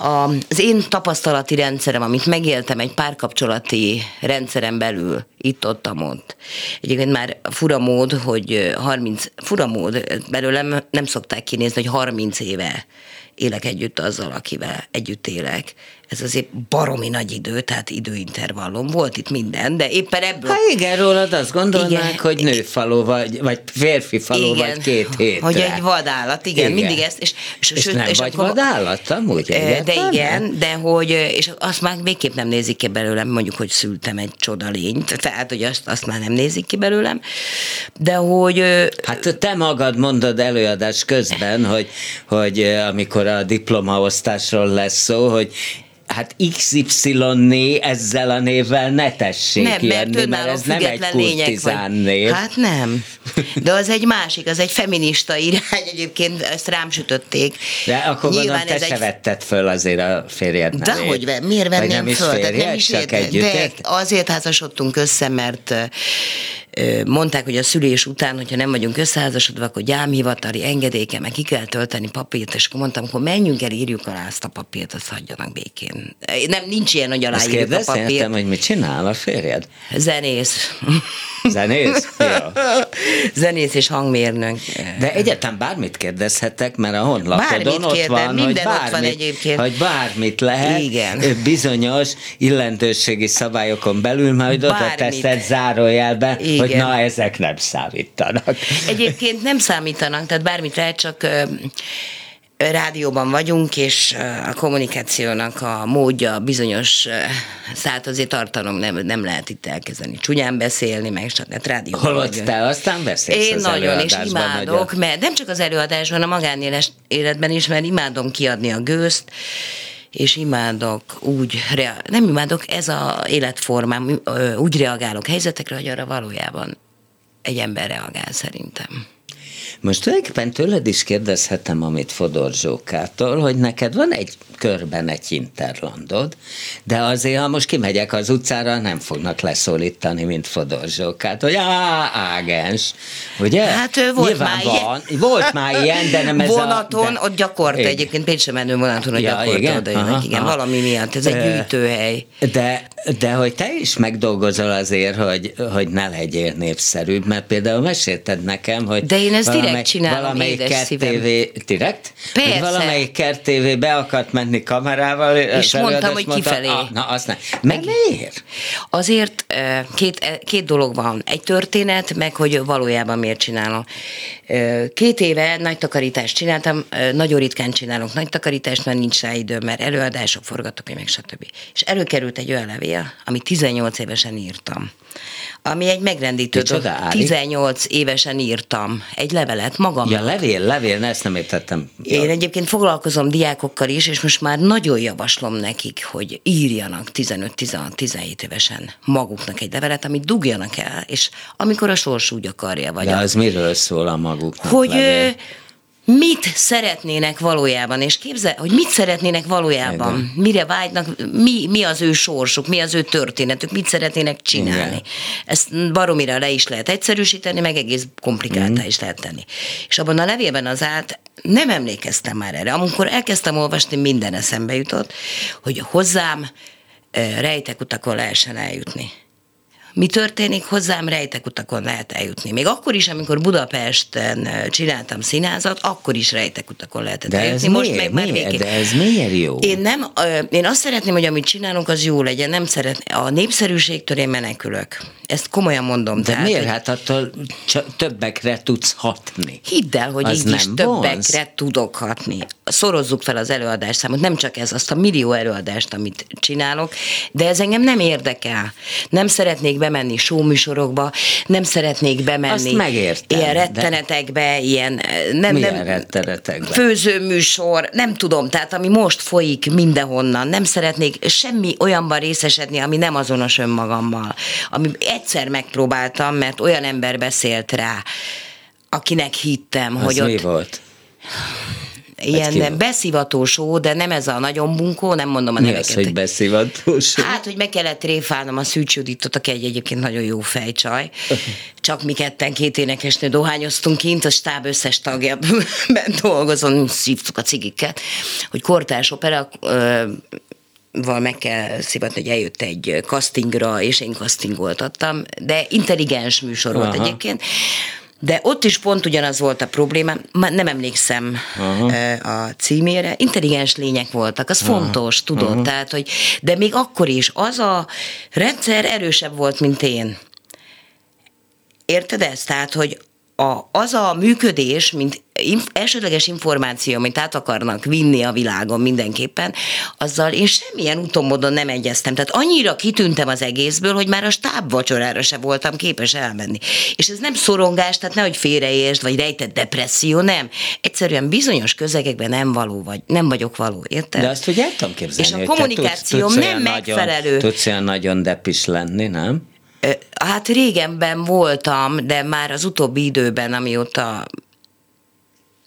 az én tapasztalati rendszerem, amit megéltem egy párkapcsolati rendszeren belül, itt, ott, ott. Egyébként már fura mód, hogy ö, 30, fura mód, belőlem nem szokták kinézni, hogy 30 éve élek együtt azzal, akivel együtt élek. Ez azért baromi nagy idő, tehát időintervallum. Volt itt minden, de éppen ebből... Hát igen, rólad azt gondolnák, Igen. hogy nőfalu vagy, vagy férfi falu vagy két hétre. Hogy egy vadállat, igen, Igen. igen. mindig ezt. És, és, És nem vagy akkor- vadállat amúgy Ö, De igen, de hogy, és azt már végképp nem nézik ki belőlem, mondjuk, hogy szültem egy csodalényt, tehát, hogy azt, azt már nem nézik ki belőlem, de hogy Hát te magad mondod előadás közben, hogy, hogy amikor a diplomaosztásról lesz szó, hogy hát XY-né ezzel a névvel ne tessék nem, mert jönni, mert önálló ez nem egy kurtizán név. Hát nem. De az egy másik, az egy feminista irány, egyébként ezt rám sütötték. De akkor Nyilván gondolom, te se egy vetted föl azért a férjed De hogy ve, miért venném nem is föl? Tehát férjed, nem is csak érte- együtt de ért? azért házasodtunk össze, mert mondták, hogy a szülés után, hogyha nem vagyunk összeházasodva, akkor gyámhivatali engedéke, meg ki kell tölteni papírt, és akkor mondtam, akkor menjünk el, írjuk alá azt a papírt, azt hagyjanak békén. Nem, nincs ilyen, hogy aláírjuk a papírt. hogy mit csinál a férjed? Zenész. Zenész? Jó. Zenész és hangmérnök. De egyáltalán bármit kérdezhetek, mert a honlapodon Bármit ott kérdem, van, hogy minden ott bármit, van egyébként. hogy bármit lehet, Igen. bizonyos illentőségi szabályokon belül, majd oda Bármit. teszed zárójelbe, Igen. Hogy na, ezek nem számítanak. Egyébként nem számítanak, tehát bármit lehet, csak rádióban vagyunk, és a kommunikációnak a módja bizonyos, szállt azért tartalom, nem, nem lehet itt elkezdeni csúnyán beszélni, meg csak hát rádióban Holott vagyunk. te aztán beszélsz Én az nagyon, és imádok, nagyon. mert nem csak az előadásban, a magánéles életben is, mert imádom kiadni a gőzt, és imádok úgy, nem imádok, ez a életformám, úgy reagálok helyzetekre, hogy arra valójában egy ember reagál szerintem. Most tulajdonképpen tőled is kérdezhetem, amit Fodor Zsókától, hogy neked van egy körben egy hinterlandod, de azért, ha most kimegyek az utcára, nem fognak leszólítani, mint Fodor Zsókát, hogy á, ágens, ugye? Hát volt Nyilván már van, ilyen. Volt már ilyen, de nem ez vonaton, a... De... ott gyakorta egyébként Pécse menő vonaton, hogy Ja, gyakorta igen? oda jönnek, Aha, igen, aha. valami miatt, ez egy gyűjtőhely. De, de hogy te is megdolgozol azért, hogy, hogy ne legyél népszerűbb, mert például mesélted nekem, hogy De én ezt direkt valamely- csinálom, valamelyik édes kert szívem. TV, direkt? Persze. Hogy valamelyik kert TV be akart menni kamerával, És mondtam, hogy kifelé. ah, na, azt nem. Meg miért? Azért két, két dolog van. Egy történet, meg hogy valójában miért csinálom. Két éve nagy takarítást csináltam, nagyon ritkán csinálok nagy takarítást, mert nincs rá időm, mert előadások, forgatókönyvek, stb. És előkerült egy olyan levél, amit 18 évesen írtam. Ami egy megrendítő dolog. Ári? 18 évesen írtam egy levelet magamnak. Ja, levél, levél, ne, ezt nem értettem. Ja. Én egyébként foglalkozom diákokkal is, és most már nagyon javaslom nekik, hogy írjanak 15-16-17 évesen maguknak egy levelet, amit dugjanak el, és amikor a sors úgy akarja, vagy De a, az miről szól a maguknak? hogy ö, mit szeretnének valójában, és képzel, hogy mit szeretnének valójában, Igen. mire vágynak, mi, mi az ő sorsuk, mi az ő történetük, mit szeretnének csinálni. Igen. Ezt baromira le is lehet egyszerűsíteni, meg egész komplikáltá Mm. is lehet tenni. És abban a levélben az át nem emlékeztem már erre. Amikor elkezdtem olvasni, minden eszembe jutott, hogy hozzám rejtek utakon lehessen eljutni. Mi történik hozzám, rejtek utakon lehet eljutni. Még akkor is, amikor Budapesten csináltam színházat, akkor is rejtek utakon lehetett De ez eljutni. Most miért, meg már miért? De ez miért jó? Én nem, én azt szeretném, hogy amit csinálunk, az jó legyen. Nem szeret, a népszerűségtől én menekülök. Ezt komolyan mondom. De tehát, miért? Hát attól többekre tudsz hatni. Hidd el, hogy Az így is nem többekre vonz? tudok hatni. Szorozzuk fel az előadásszámot, nem csak ez, azt a millió előadást, amit csinálok, de ez engem nem érdekel. Nem szeretnék bemenni showműsorokba, nem szeretnék bemenni Azt megértem, ilyen de- rettenetekbe, ilyen eh, nem, Milyen nem, rettenetekbe? főzőműsor, nem tudom, tehát ami most folyik mindenhonnan, nem szeretnék semmi olyanban részesedni, ami nem azonos önmagammal. Ami egyszer megpróbáltam, mert olyan ember beszélt rá, akinek hittem, Az hogy mi ott volt? Ilyen volt? beszivató só, de nem ez a nagyon bunkó, nem mondom a Mi neveket. az, hogy beszívatós? Hát, hogy meg kellett tréfálnom a Szűcs Juditot, aki egy egyébként nagyon jó fejcsaj. Csak mi ketten két énekesnő dohányoztunk kint, a stáb összes tagja bent dolgozom, szívtuk a cigiket, hogy kortárs opera, val meg kell szivatni, hogy eljött egy castingra, és én castingoltattam, de intelligens műsor volt Aha. egyébként. De ott is pont ugyanaz volt a problémám, már nem emlékszem Aha. a címére, intelligens lények voltak, az fontos, tudod, tehát, hogy, de még akkor is az a rendszer erősebb volt, mint én. Érted ezt? Tehát, hogy a, az a működés, mint inf, elsődleges információ, amit át akarnak vinni a világon mindenképpen, azzal én semmilyen úton módon nem egyeztem. Tehát annyira kitűntem az egészből, hogy már a stáb vacsorára se voltam képes elmenni. És ez nem szorongás, tehát nehogy félreértsd, vagy rejtett depresszió, nem. Egyszerűen bizonyos közegekben nem való vagy, nem vagyok való, érted? De azt ugye el tudom képzelni, És a hogy te kommunikációm tudsz, tudsz nem megfelelő. Nagyon, tudsz olyan nagyon depis lenni, nem? Hát régenben voltam, de már az utóbbi időben, amióta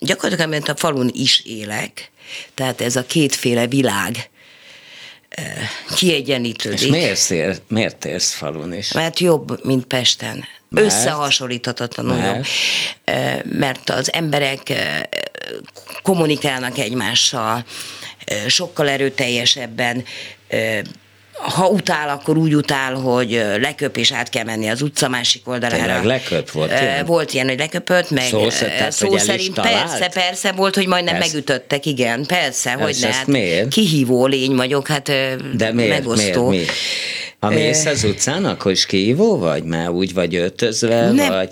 gyakorlatilag mint a falun is élek, tehát ez a kétféle világ ö, kiegyenlítődik. És miért, szél, miért érsz falun is? Mert jobb, mint Pesten. Mert? Összehasonlíthatatlanul Mert? jobb. Ö, Mert az emberek ö, kommunikálnak egymással, sokkal erőteljesebben, ha utál, akkor úgy utál, hogy leköp és át kell menni az utca másik oldalára. Tényleg leköp? Volt ilyen? Volt ilyen, hogy leköpött, meg Szó tehát, szó hogy szerint persze, persze, volt, hogy majdnem Persze. megütöttek, igen, persze, hogy ezt ne, hát miért? kihívó lény vagyok, hát De miért? megosztó. Miért? miért? Ha mész az utcán, akkor is kívó vagy? Mert úgy vagy öltözve, Nem. vagy...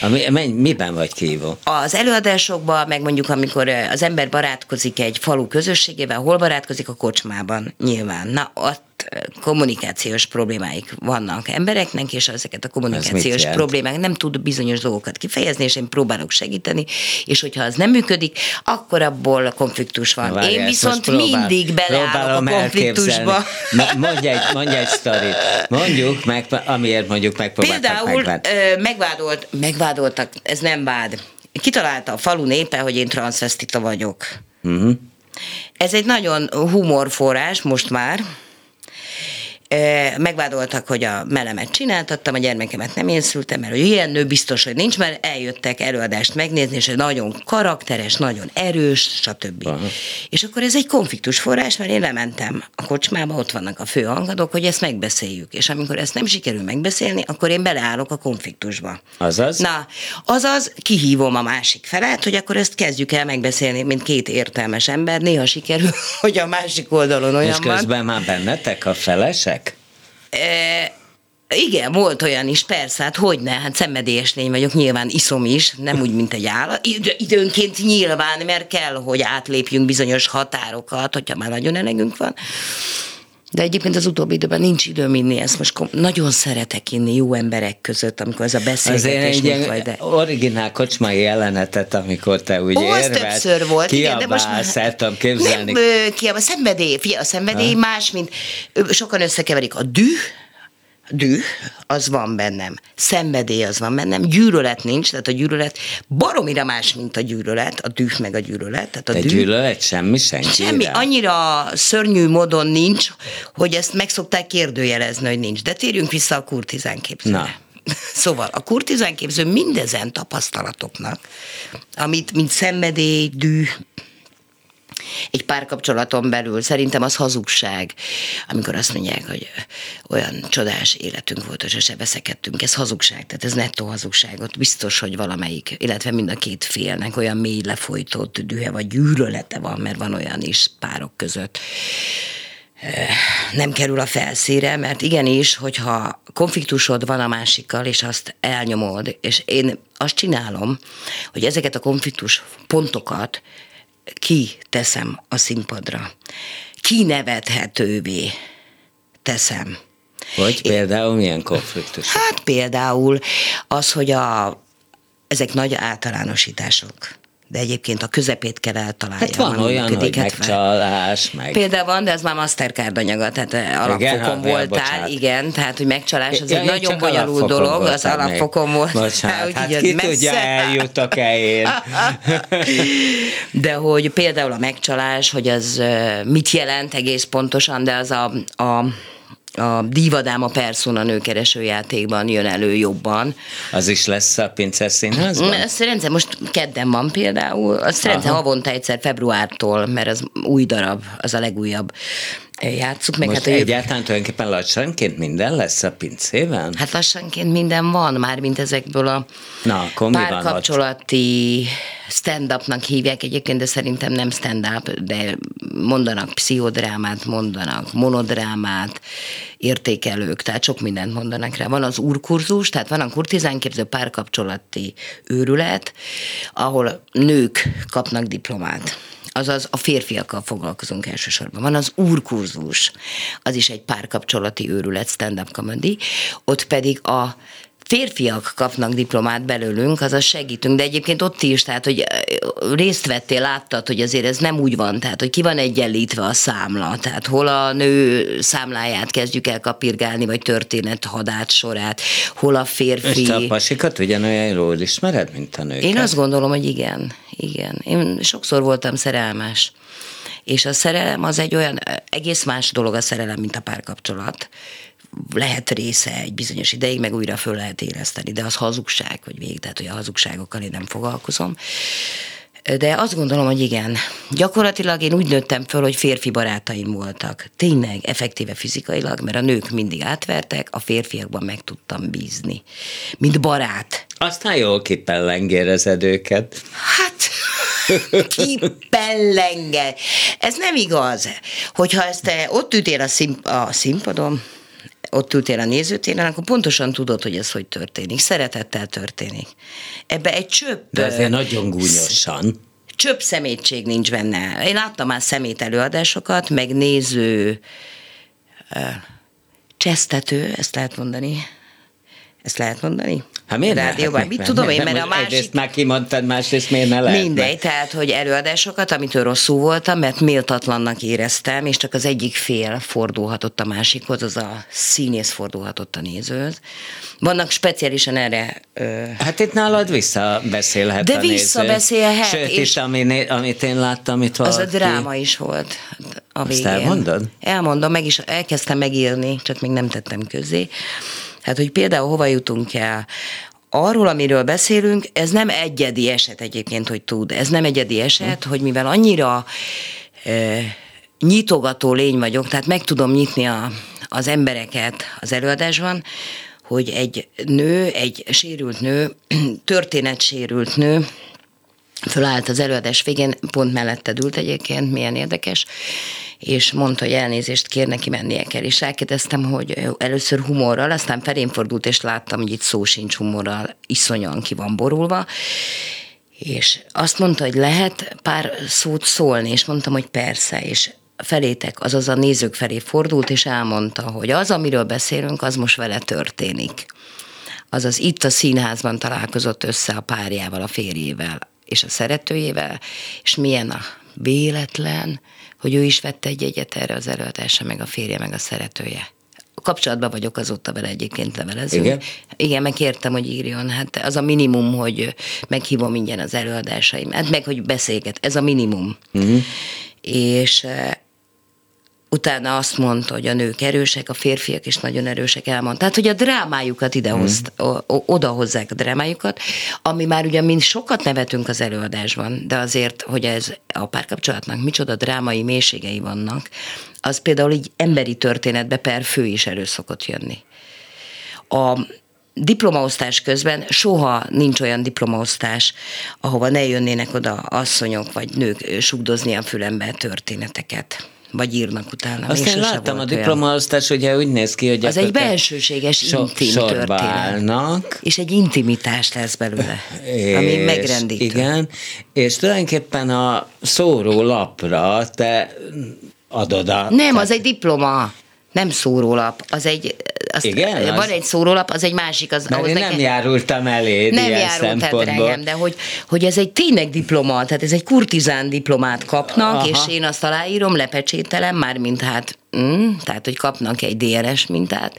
Ami, miben vagy kívó? Az előadásokban, meg mondjuk amikor az ember barátkozik egy falu közösségével, hol barátkozik a kocsmában, nyilván. Na, ott mert kommunikációs problémáik vannak embereknek, és ezeket a kommunikációs problémák nem tud bizonyos dolgokat kifejezni, és én próbálok segíteni, és hogyha az nem működik, akkor abból konfliktus van. Várj, én viszont próbál, mindig beleállok a konfliktusba. Mondj egy, mondj egy sztorit. Mondjuk, meg, amiért mondjuk megpróbáltak Például megvádolt, megvádoltak, ez nem vád. Kitalálta a falu népe, hogy én transvestita vagyok. Uh-huh. Ez egy nagyon humorforrás most már, megvádoltak, hogy a melemet csináltattam, a gyermekemet nem én szültem, mert hogy ilyen nő biztos, hogy nincs, mert eljöttek előadást megnézni, és nagyon karakteres, nagyon erős, stb. Aha. És akkor ez egy konfliktus forrás, mert én lementem a kocsmába, ott vannak a fő hangadók, hogy ezt megbeszéljük. És amikor ezt nem sikerül megbeszélni, akkor én beleállok a konfliktusba. Azaz? Na, azaz kihívom a másik felet, hogy akkor ezt kezdjük el megbeszélni, mint két értelmes ember. Néha sikerül, hogy a másik oldalon olyan És közben van. már bennetek a felesek? E, igen, volt olyan is, persze, hát hogy ne, hát szenvedélyes lény vagyok, nyilván iszom is, nem úgy, mint egy állat. Időnként nyilván, mert kell, hogy átlépjünk bizonyos határokat, hogyha már nagyon elegünk van. De egyébként az utóbbi időben nincs időm inni ezt, most kom- nagyon szeretek inni jó emberek között, amikor ez a beszélgetés Azért egy vagy, de... originál kocsmai jelenetet, amikor te úgy Ó, érved, többször volt, igen, de most már... szeretem képzelni. Nem, kiabál, a szenvedély, figyelj, a szenvedély ha? más, mint sokan összekeverik a düh, düh, az van bennem, szenvedély az van bennem, gyűlölet nincs, tehát a gyűlölet baromira más, mint a gyűlölet, a düh meg a gyűlölet. Tehát a De düh, gyűlölet semmi, senki. Semmi, annyira szörnyű módon nincs, hogy ezt meg szokták kérdőjelezni, hogy nincs. De térjünk vissza a kurtizán képzőre. Na. Szóval a kurtizán képző mindezen tapasztalatoknak, amit mint szenvedély, düh, egy párkapcsolaton belül. Szerintem az hazugság, amikor azt mondják, hogy olyan csodás életünk volt, hogy sose veszekedtünk. Ez hazugság, tehát ez nettó hazugság. Ott biztos, hogy valamelyik, illetve mind a két félnek olyan mély lefolytott dühe vagy gyűlölete van, mert van olyan is párok között nem kerül a felszíre, mert igenis, hogyha konfliktusod van a másikkal, és azt elnyomod, és én azt csinálom, hogy ezeket a konfliktus pontokat ki teszem a színpadra. Kinevethetővé teszem. Vagy például milyen konfliktus? Hát például az, hogy a, ezek nagy általánosítások de egyébként a közepét kell eltalálni. Hát van olyan, működik, hogy hát megcsalás, meg... Például van, de ez már Mastercard anyaga, tehát eh, alapfokon igen, voltál, bocsánat. igen, tehát hogy megcsalás az ja, egy nagyon bonyolult dolog, az alapfokon volt. Bocsánat, hát ki messze. tudja, eljutok-e én. de hogy például a megcsalás, hogy az eh, mit jelent egész pontosan, de az a, a a Divadám a Persona nőkereső játékban jön elő jobban. Az is lesz a Pincer Színházban? Ez rendszer, most kedden van például, az rendszer havonta egyszer februártól, mert az új darab, az a legújabb játsszuk. Meg Most hát egyáltalán tulajdonképpen lassanként minden lesz a pincében? Hát lassanként minden van, már mint ezekből a Na, párkapcsolati stand-upnak hívják egyébként, de szerintem nem stand-up, de mondanak pszichodrámát, mondanak monodrámát, értékelők, tehát sok mindent mondanak rá. Van az úrkurzus, tehát van a kurtizánképző párkapcsolati őrület, ahol nők kapnak diplomát azaz a férfiakkal foglalkozunk elsősorban. Van az úrkurzus, az is egy párkapcsolati őrület, stand-up comedy, ott pedig a férfiak kapnak diplomát belőlünk, azaz segítünk, de egyébként ott is, tehát, hogy részt vettél, láttad, hogy azért ez nem úgy van, tehát, hogy ki van egyenlítve a számla, tehát hol a nő számláját kezdjük el kapirgálni, vagy történet hadát sorát, hol a férfi... És te a pasikat ugyanolyan jól ismered, mint a nőket? Én azt gondolom, hogy igen, igen. Én sokszor voltam szerelmes. És a szerelem az egy olyan, egész más dolog a szerelem, mint a párkapcsolat lehet része egy bizonyos ideig, meg újra föl lehet éleszteni, de az hazugság, hogy végig, tehát hogy a hazugságokkal én nem foglalkozom. De azt gondolom, hogy igen. Gyakorlatilag én úgy nőttem föl, hogy férfi barátaim voltak. Tényleg, effektíve fizikailag, mert a nők mindig átvertek, a férfiakban meg tudtam bízni. Mint barát. Aztán jól kipellengérezed őket. Hát, kipellenge. Ez nem igaz. Hogyha ezt ott ütél a, színp- a színpadon, ott ültél a nézőtéren, akkor pontosan tudod, hogy ez hogy történik. Szeretettel történik. Ebbe egy csöpp... De azért nagyon gúnyosan. Csöpp szemétség nincs benne. Én láttam már szemét előadásokat, meg néző csesztető, ezt lehet mondani. Ezt lehet mondani? Hát miért Rádióban. ne? Mit tudom én, mert a Egyrészt másik... már kimondtad, másrészt miért ne lehet? Mindegy, tehát, hogy előadásokat, amitől rosszul voltam, mert méltatlannak éreztem, és csak az egyik fél fordulhatott a másikhoz, az a színész fordulhatott a nézőhöz. Vannak speciálisan erre... Ö, Hát itt nálad visszabeszélhet De a visszabeszélhet, Sőt, és- itt, ami, amit én láttam, itt az valaki... a dráma is volt a végén. elmondod? Elmondom, meg is elkezdtem megírni, csak még nem tettem közé. Hát, hogy például hova jutunk el, arról, amiről beszélünk, ez nem egyedi eset egyébként, hogy tud. Ez nem egyedi eset, hogy mivel annyira e, nyitogató lény vagyok, tehát meg tudom nyitni a, az embereket az előadásban, hogy egy nő, egy sérült nő, történetsérült nő, fölállt az előadás végén, pont melletted ült egyébként, milyen érdekes, és mondta, hogy elnézést kér, neki mennie kell. És elkérdeztem, hogy először humorral, aztán felém fordult, és láttam, hogy itt szó sincs humorral, iszonyan ki van borulva, és azt mondta, hogy lehet pár szót szólni, és mondtam, hogy persze, és felétek, azaz a nézők felé fordult, és elmondta, hogy az, amiről beszélünk, az most vele történik. Azaz itt a színházban találkozott össze a párjával, a férjével és a szeretőjével, és milyen a véletlen, hogy ő is vette egy jegyet erre az előadásra, meg a férje, meg a szeretője. Kapcsolatban vagyok azóta vele egyébként levelezünk. Igen? Igen, megkértem, hogy írjon. Hát az a minimum, hogy meghívom ingyen az előadásaim. Hát meg, hogy beszélget. Ez a minimum. Uh-huh. És eh, utána azt mondta, hogy a nők erősek, a férfiak is nagyon erősek, elmondta. Tehát, hogy a drámájukat idehozt, mm. oda hozzák a drámájukat, ami már ugye mind sokat nevetünk az előadásban, de azért, hogy ez a párkapcsolatnak micsoda drámai mélységei vannak, az például így emberi történetbe per fő is elő szokott jönni. A diplomaosztás közben soha nincs olyan diplomaosztás, ahova ne jönnének oda asszonyok vagy nők sugdozni a fülembe történeteket vagy írnak utána. Azt Még én sose láttam, a diplomaosztás ugye úgy néz ki, hogy Az egy belsőséges, so- intim történet. állnak, És egy intimitás lesz belőle, ami és megrendítő. Igen, és tulajdonképpen a szóró lapra te adod a... Nem, az egy diploma. Nem szórólap, az egy, azt, Igen, van az- egy szórólap, az egy másik. Az, Mert én nem járultam eléd nem ilyen szempontból. drágám, de hogy, hogy ez egy tényleg diploma, tehát ez egy kurtizán diplomát kapnak, Aha. és én azt aláírom, lepecsételem, már mint hát, mm, tehát hogy kapnak egy DNS mintát.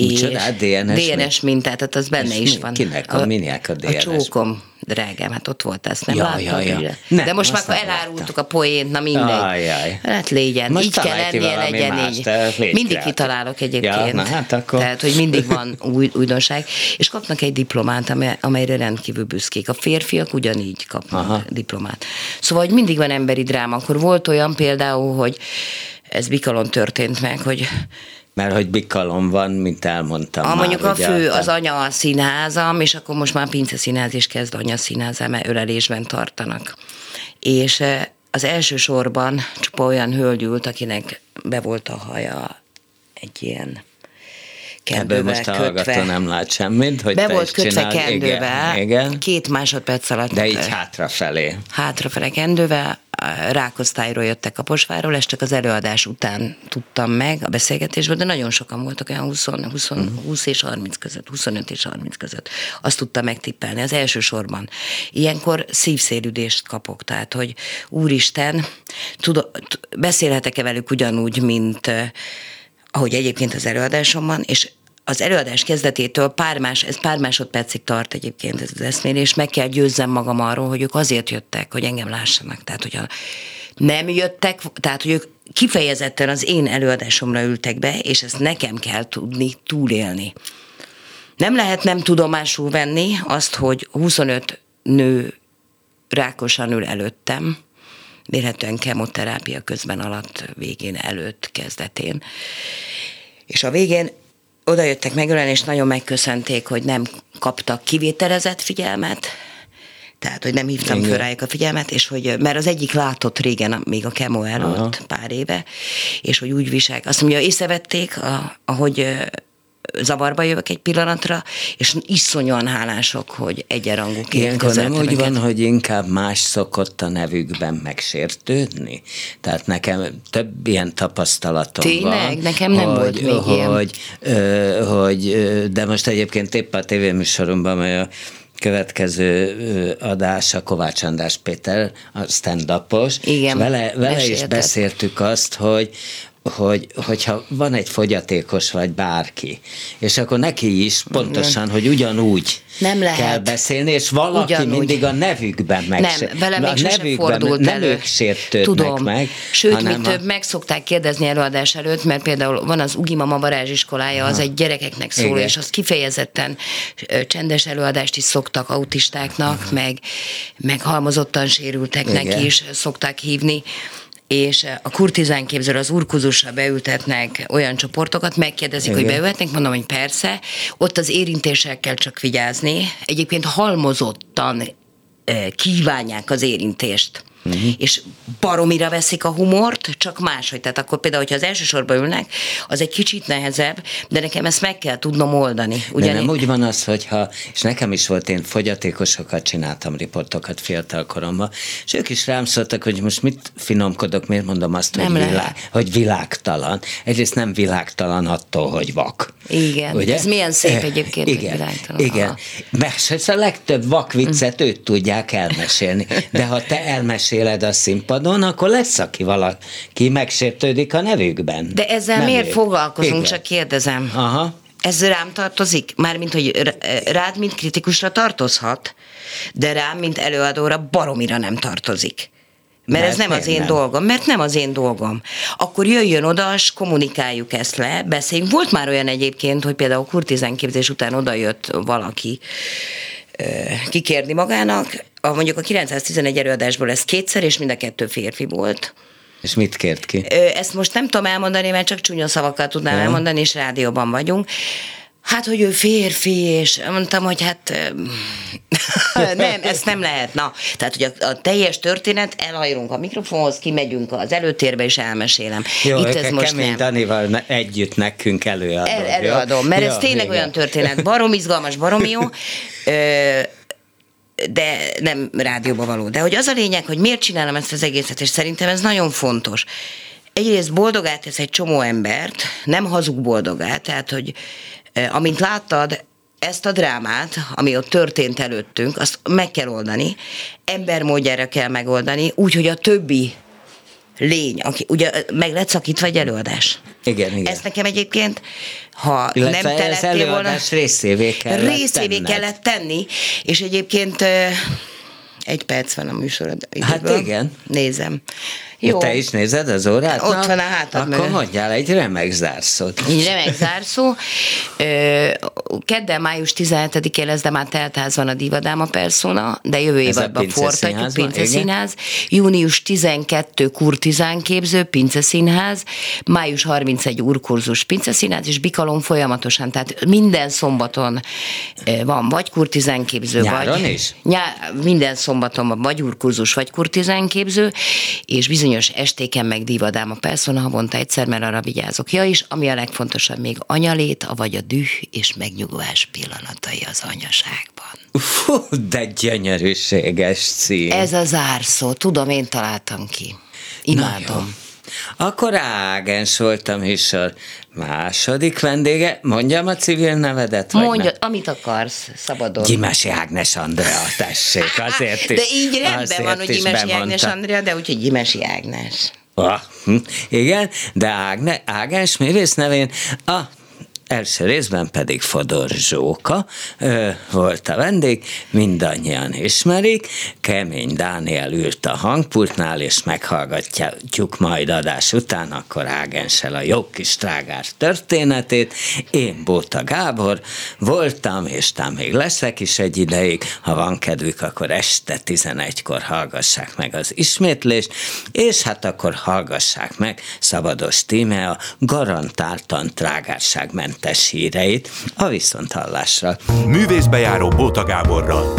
Micsoda, hát DNS DNS mintát, tehát az benne És is mi- van. kinek a- minek a A DNS? csókom, drágám, hát ott volt, ezt nem Ja, ja, ja. Nem, De most már elárultuk láttam. a poént, na mindegy. Ajjaj. Hát légyen, Most így kell lennie, legyen mást, így. légy Mindig kreatív. kitalálok egyébként. Ja, na hát akkor- Tehát, hogy mindig van új, újdonság, és kapnak egy diplomát, amely, amelyre rendkívül büszkék. A férfiak ugyanígy kapnak. Aha. diplomát. Szóval, hogy mindig van emberi dráma. Akkor volt olyan például, hogy ez Bikalon történt meg, hogy Mert hogy bikalom van, mint elmondtam a, már, mondjuk a fő, az anya színházam, és akkor most már Pince Színház is kezd anya színházam, mert ölelésben tartanak. És eh, az első sorban csupa olyan hölgy ült, akinek be volt a haja egy ilyen Ebből kendővel most a kötve. nem lát semmit, hogy Be volt kötve kendővel, Igen, igen. két másodperc alatt. De így hátrafelé. hátrafele kendővel, a Rákosztályról jöttek Kaposvárról, ezt csak az előadás után tudtam meg a beszélgetésből, de nagyon sokan voltak, olyan 20, 20, Mhm. 20 és 30 között, 25 és 30 között. Azt tudtam megtippelni az első sorban. Ilyenkor szívszélüdést kapok, tehát, hogy úristen, tud, beszélhetek-e velük ugyanúgy, mint eh, ahogy egyébként az előadásomban, és az előadás kezdetétől pár, más, ez pár másodpercig tart egyébként ez az eszmélés, meg kell győzzem magam arról, hogy ők azért jöttek, hogy engem lássanak. Tehát, hogyha nem jöttek, tehát, hogy ők kifejezetten az én előadásomra ültek be, és ezt nekem kell tudni túlélni. Nem lehet nem tudomásul venni azt, hogy 25 nő rákosan ül előttem, vélhetően kemoterápia közben alatt, végén, előtt, kezdetén. És a végén oda jöttek megölelni, és nagyon megköszönték, hogy nem kaptak kivételezett figyelmet, tehát, hogy nem hívtam Igen. föl rájuk a figyelmet, és hogy, mert az egyik látott régen, még a kemo előtt, Aha. pár éve, és hogy úgy visel. Azt mondja, észrevették, ahogy zavarba jövök egy pillanatra, és iszonyúan hálások, hogy egyenrangúként Ilyenkor nem úgy van, hogy inkább más szokott a nevükben megsértődni? Tehát nekem több ilyen tapasztalatom Tényleg? van. Nekem nem hogy, volt még hogy, ilyen. Hogy, ö, hogy, ö, de most egyébként épp a tévéműsoromban, mely a következő ö, adás a Kovács András Péter, a stand-upos, Igen, és vele, vele is mesélted. beszéltük azt, hogy hogy, hogyha van egy fogyatékos vagy bárki, és akkor neki is pontosan, hogy ugyanúgy Nem lehet. kell beszélni, és valaki Ugyanúgy. mindig a nevükben meg Nem, velem még sose fordult nem elő. ők sértődnek Tudom. meg, Sőt, hanem még a- több meg szokták kérdezni előadás előtt, mert például van az Ugi Mama varázsiskolája, az egy gyerekeknek szól, Igen. és az kifejezetten csendes előadást is szoktak autistáknak, meg, meg halmozottan sérülteknek Igen. is szokták hívni és a kurtizán képző az urkuzusra beültetnek olyan csoportokat, megkérdezik, hogy Igen. beülhetnek, mondom, hogy persze, ott az érintéssel kell csak vigyázni. Egyébként halmozottan eh, kívánják az érintést. Uh-huh. És baromira veszik a humort, csak máshogy. Tehát akkor például, hogyha az első sorba ülnek, az egy kicsit nehezebb, de nekem ezt meg kell tudnom oldani. De nem úgy van az, hogyha, és nekem is volt, én fogyatékosokat csináltam, riportokat fiatal koromban, és ők is rám szóltak, hogy most mit finomkodok, miért mondom azt, Nem hogy, lehet. világ, hogy világtalan. Egyrészt nem világtalan attól, hogy vak. Igen, ez milyen szép egyébként, hogy Igen, világtalan. igen. Aha. Mert a legtöbb vakviccet ők tudják elmesélni. De ha te elmeséled a színpadon, akkor lesz, aki valaki megsértődik a nevükben. De ezzel Nem miért ők. foglalkozunk, Igen. csak kérdezem. Aha. Ez rám tartozik? Mármint, hogy rád, mint kritikusra tartozhat, de rám, mint előadóra baromira nem tartozik. Mert Mert ez nem az én nem? dolgom, mert nem az én dolgom. Akkor jöjjön oda, és kommunikáljuk ezt le, beszéljünk. Volt már olyan egyébként, hogy például kurtizán képzés után oda jött valaki kikérni magának, a, mondjuk a 911 előadásból ez kétszer, és mind a kettő férfi volt. És mit kért ki? Ezt most nem tudom elmondani, mert csak csúnya szavakkal tudnám Ja. elmondani, és rádióban vagyunk. Hát, hogy ő férfi, és mondtam, hogy hát nem, ezt nem lehet. Na, tehát, hogy a, a teljes történet, elhajrunk a mikrofonhoz, kimegyünk az előtérbe, és elmesélem. Jó, Itt ez most Kemény nem. Danival együtt nekünk előadom. El, előadom, mert Jó, ez tényleg igen. olyan történet, barom izgalmas, barom jó, ö, de nem rádióba való. De hogy az a lényeg, hogy miért csinálom ezt az egészet, és szerintem ez nagyon fontos. Egyrészt boldogát tesz egy csomó embert, nem hazug boldogát, tehát, hogy amint láttad, ezt a drámát, ami ott történt előttünk, azt meg kell oldani, embermódjára kell megoldani, úgy, hogy a többi lény, aki, ugye meg lett szakítva egy előadás. Igen, igen. Ez nekem egyébként, ha Illetve nem telettél volna... részévé kellett Részévé tenned. kellett tenni, és egyébként egy perc van a műsorod Hát igen. Nézem. Jó. Te is nézed az órát? Ott van a hátad Akkor mondjál egy remek zárszót. Így remek zárszó. Kedden, május 17-én lesz, de már teltházban a Divadáma Persona, de jövő évadban fortatjuk, Pince. Színház. Június 12 Kurtizán képző, Pince Színház. Május 31 Urkurzus, Pince Színház, és Bikalom folyamatosan, tehát minden szombaton van vagy kurtizán képző, Nyáron vagy... is? Nyá, minden szombaton van vagy urkurzus, vagy kurtizán képző, és bizonyos estéken meg divadáma persona havonta egyszer, mert arra vigyázok. Ja, és ami a legfontosabb még anyalét, vagy a düh és megnyugvás pillanatai az anyaságban. Fú, de gyönyörűséges cím. Ez a zárszó, tudom, én találtam ki. Imádom. Akkor Ágens volt a műsor második vendége. Mondjam a civil nevedet? Mondja, amit akarsz, szabadon. Gyimesi Ágnes Andrea, tessék, azért is. de így rendben van, hogy is Gyimesi Ágnes. Andrea, de úgyhogy Gyimesi Ágnes. Ah, hm, igen, de Ágne, Ágás művész nevén a első részben pedig Fodor Zsóka ö, volt a vendég, mindannyian ismerik, Kemény Dániel ült a hangpultnál, és meghallgatjuk majd adás után, akkor Ágenssel a jó kis trágár történetét. Én Bóta Gábor voltam, és tám még leszek is egy ideig, ha van kedvük, akkor este 11-kor hallgassák meg az ismétlést, és hát akkor hallgassák meg Szabados Tímea garantáltan trágárságmentes híreit a viszonthallásra. Művészbejáró Bóta Gáborral.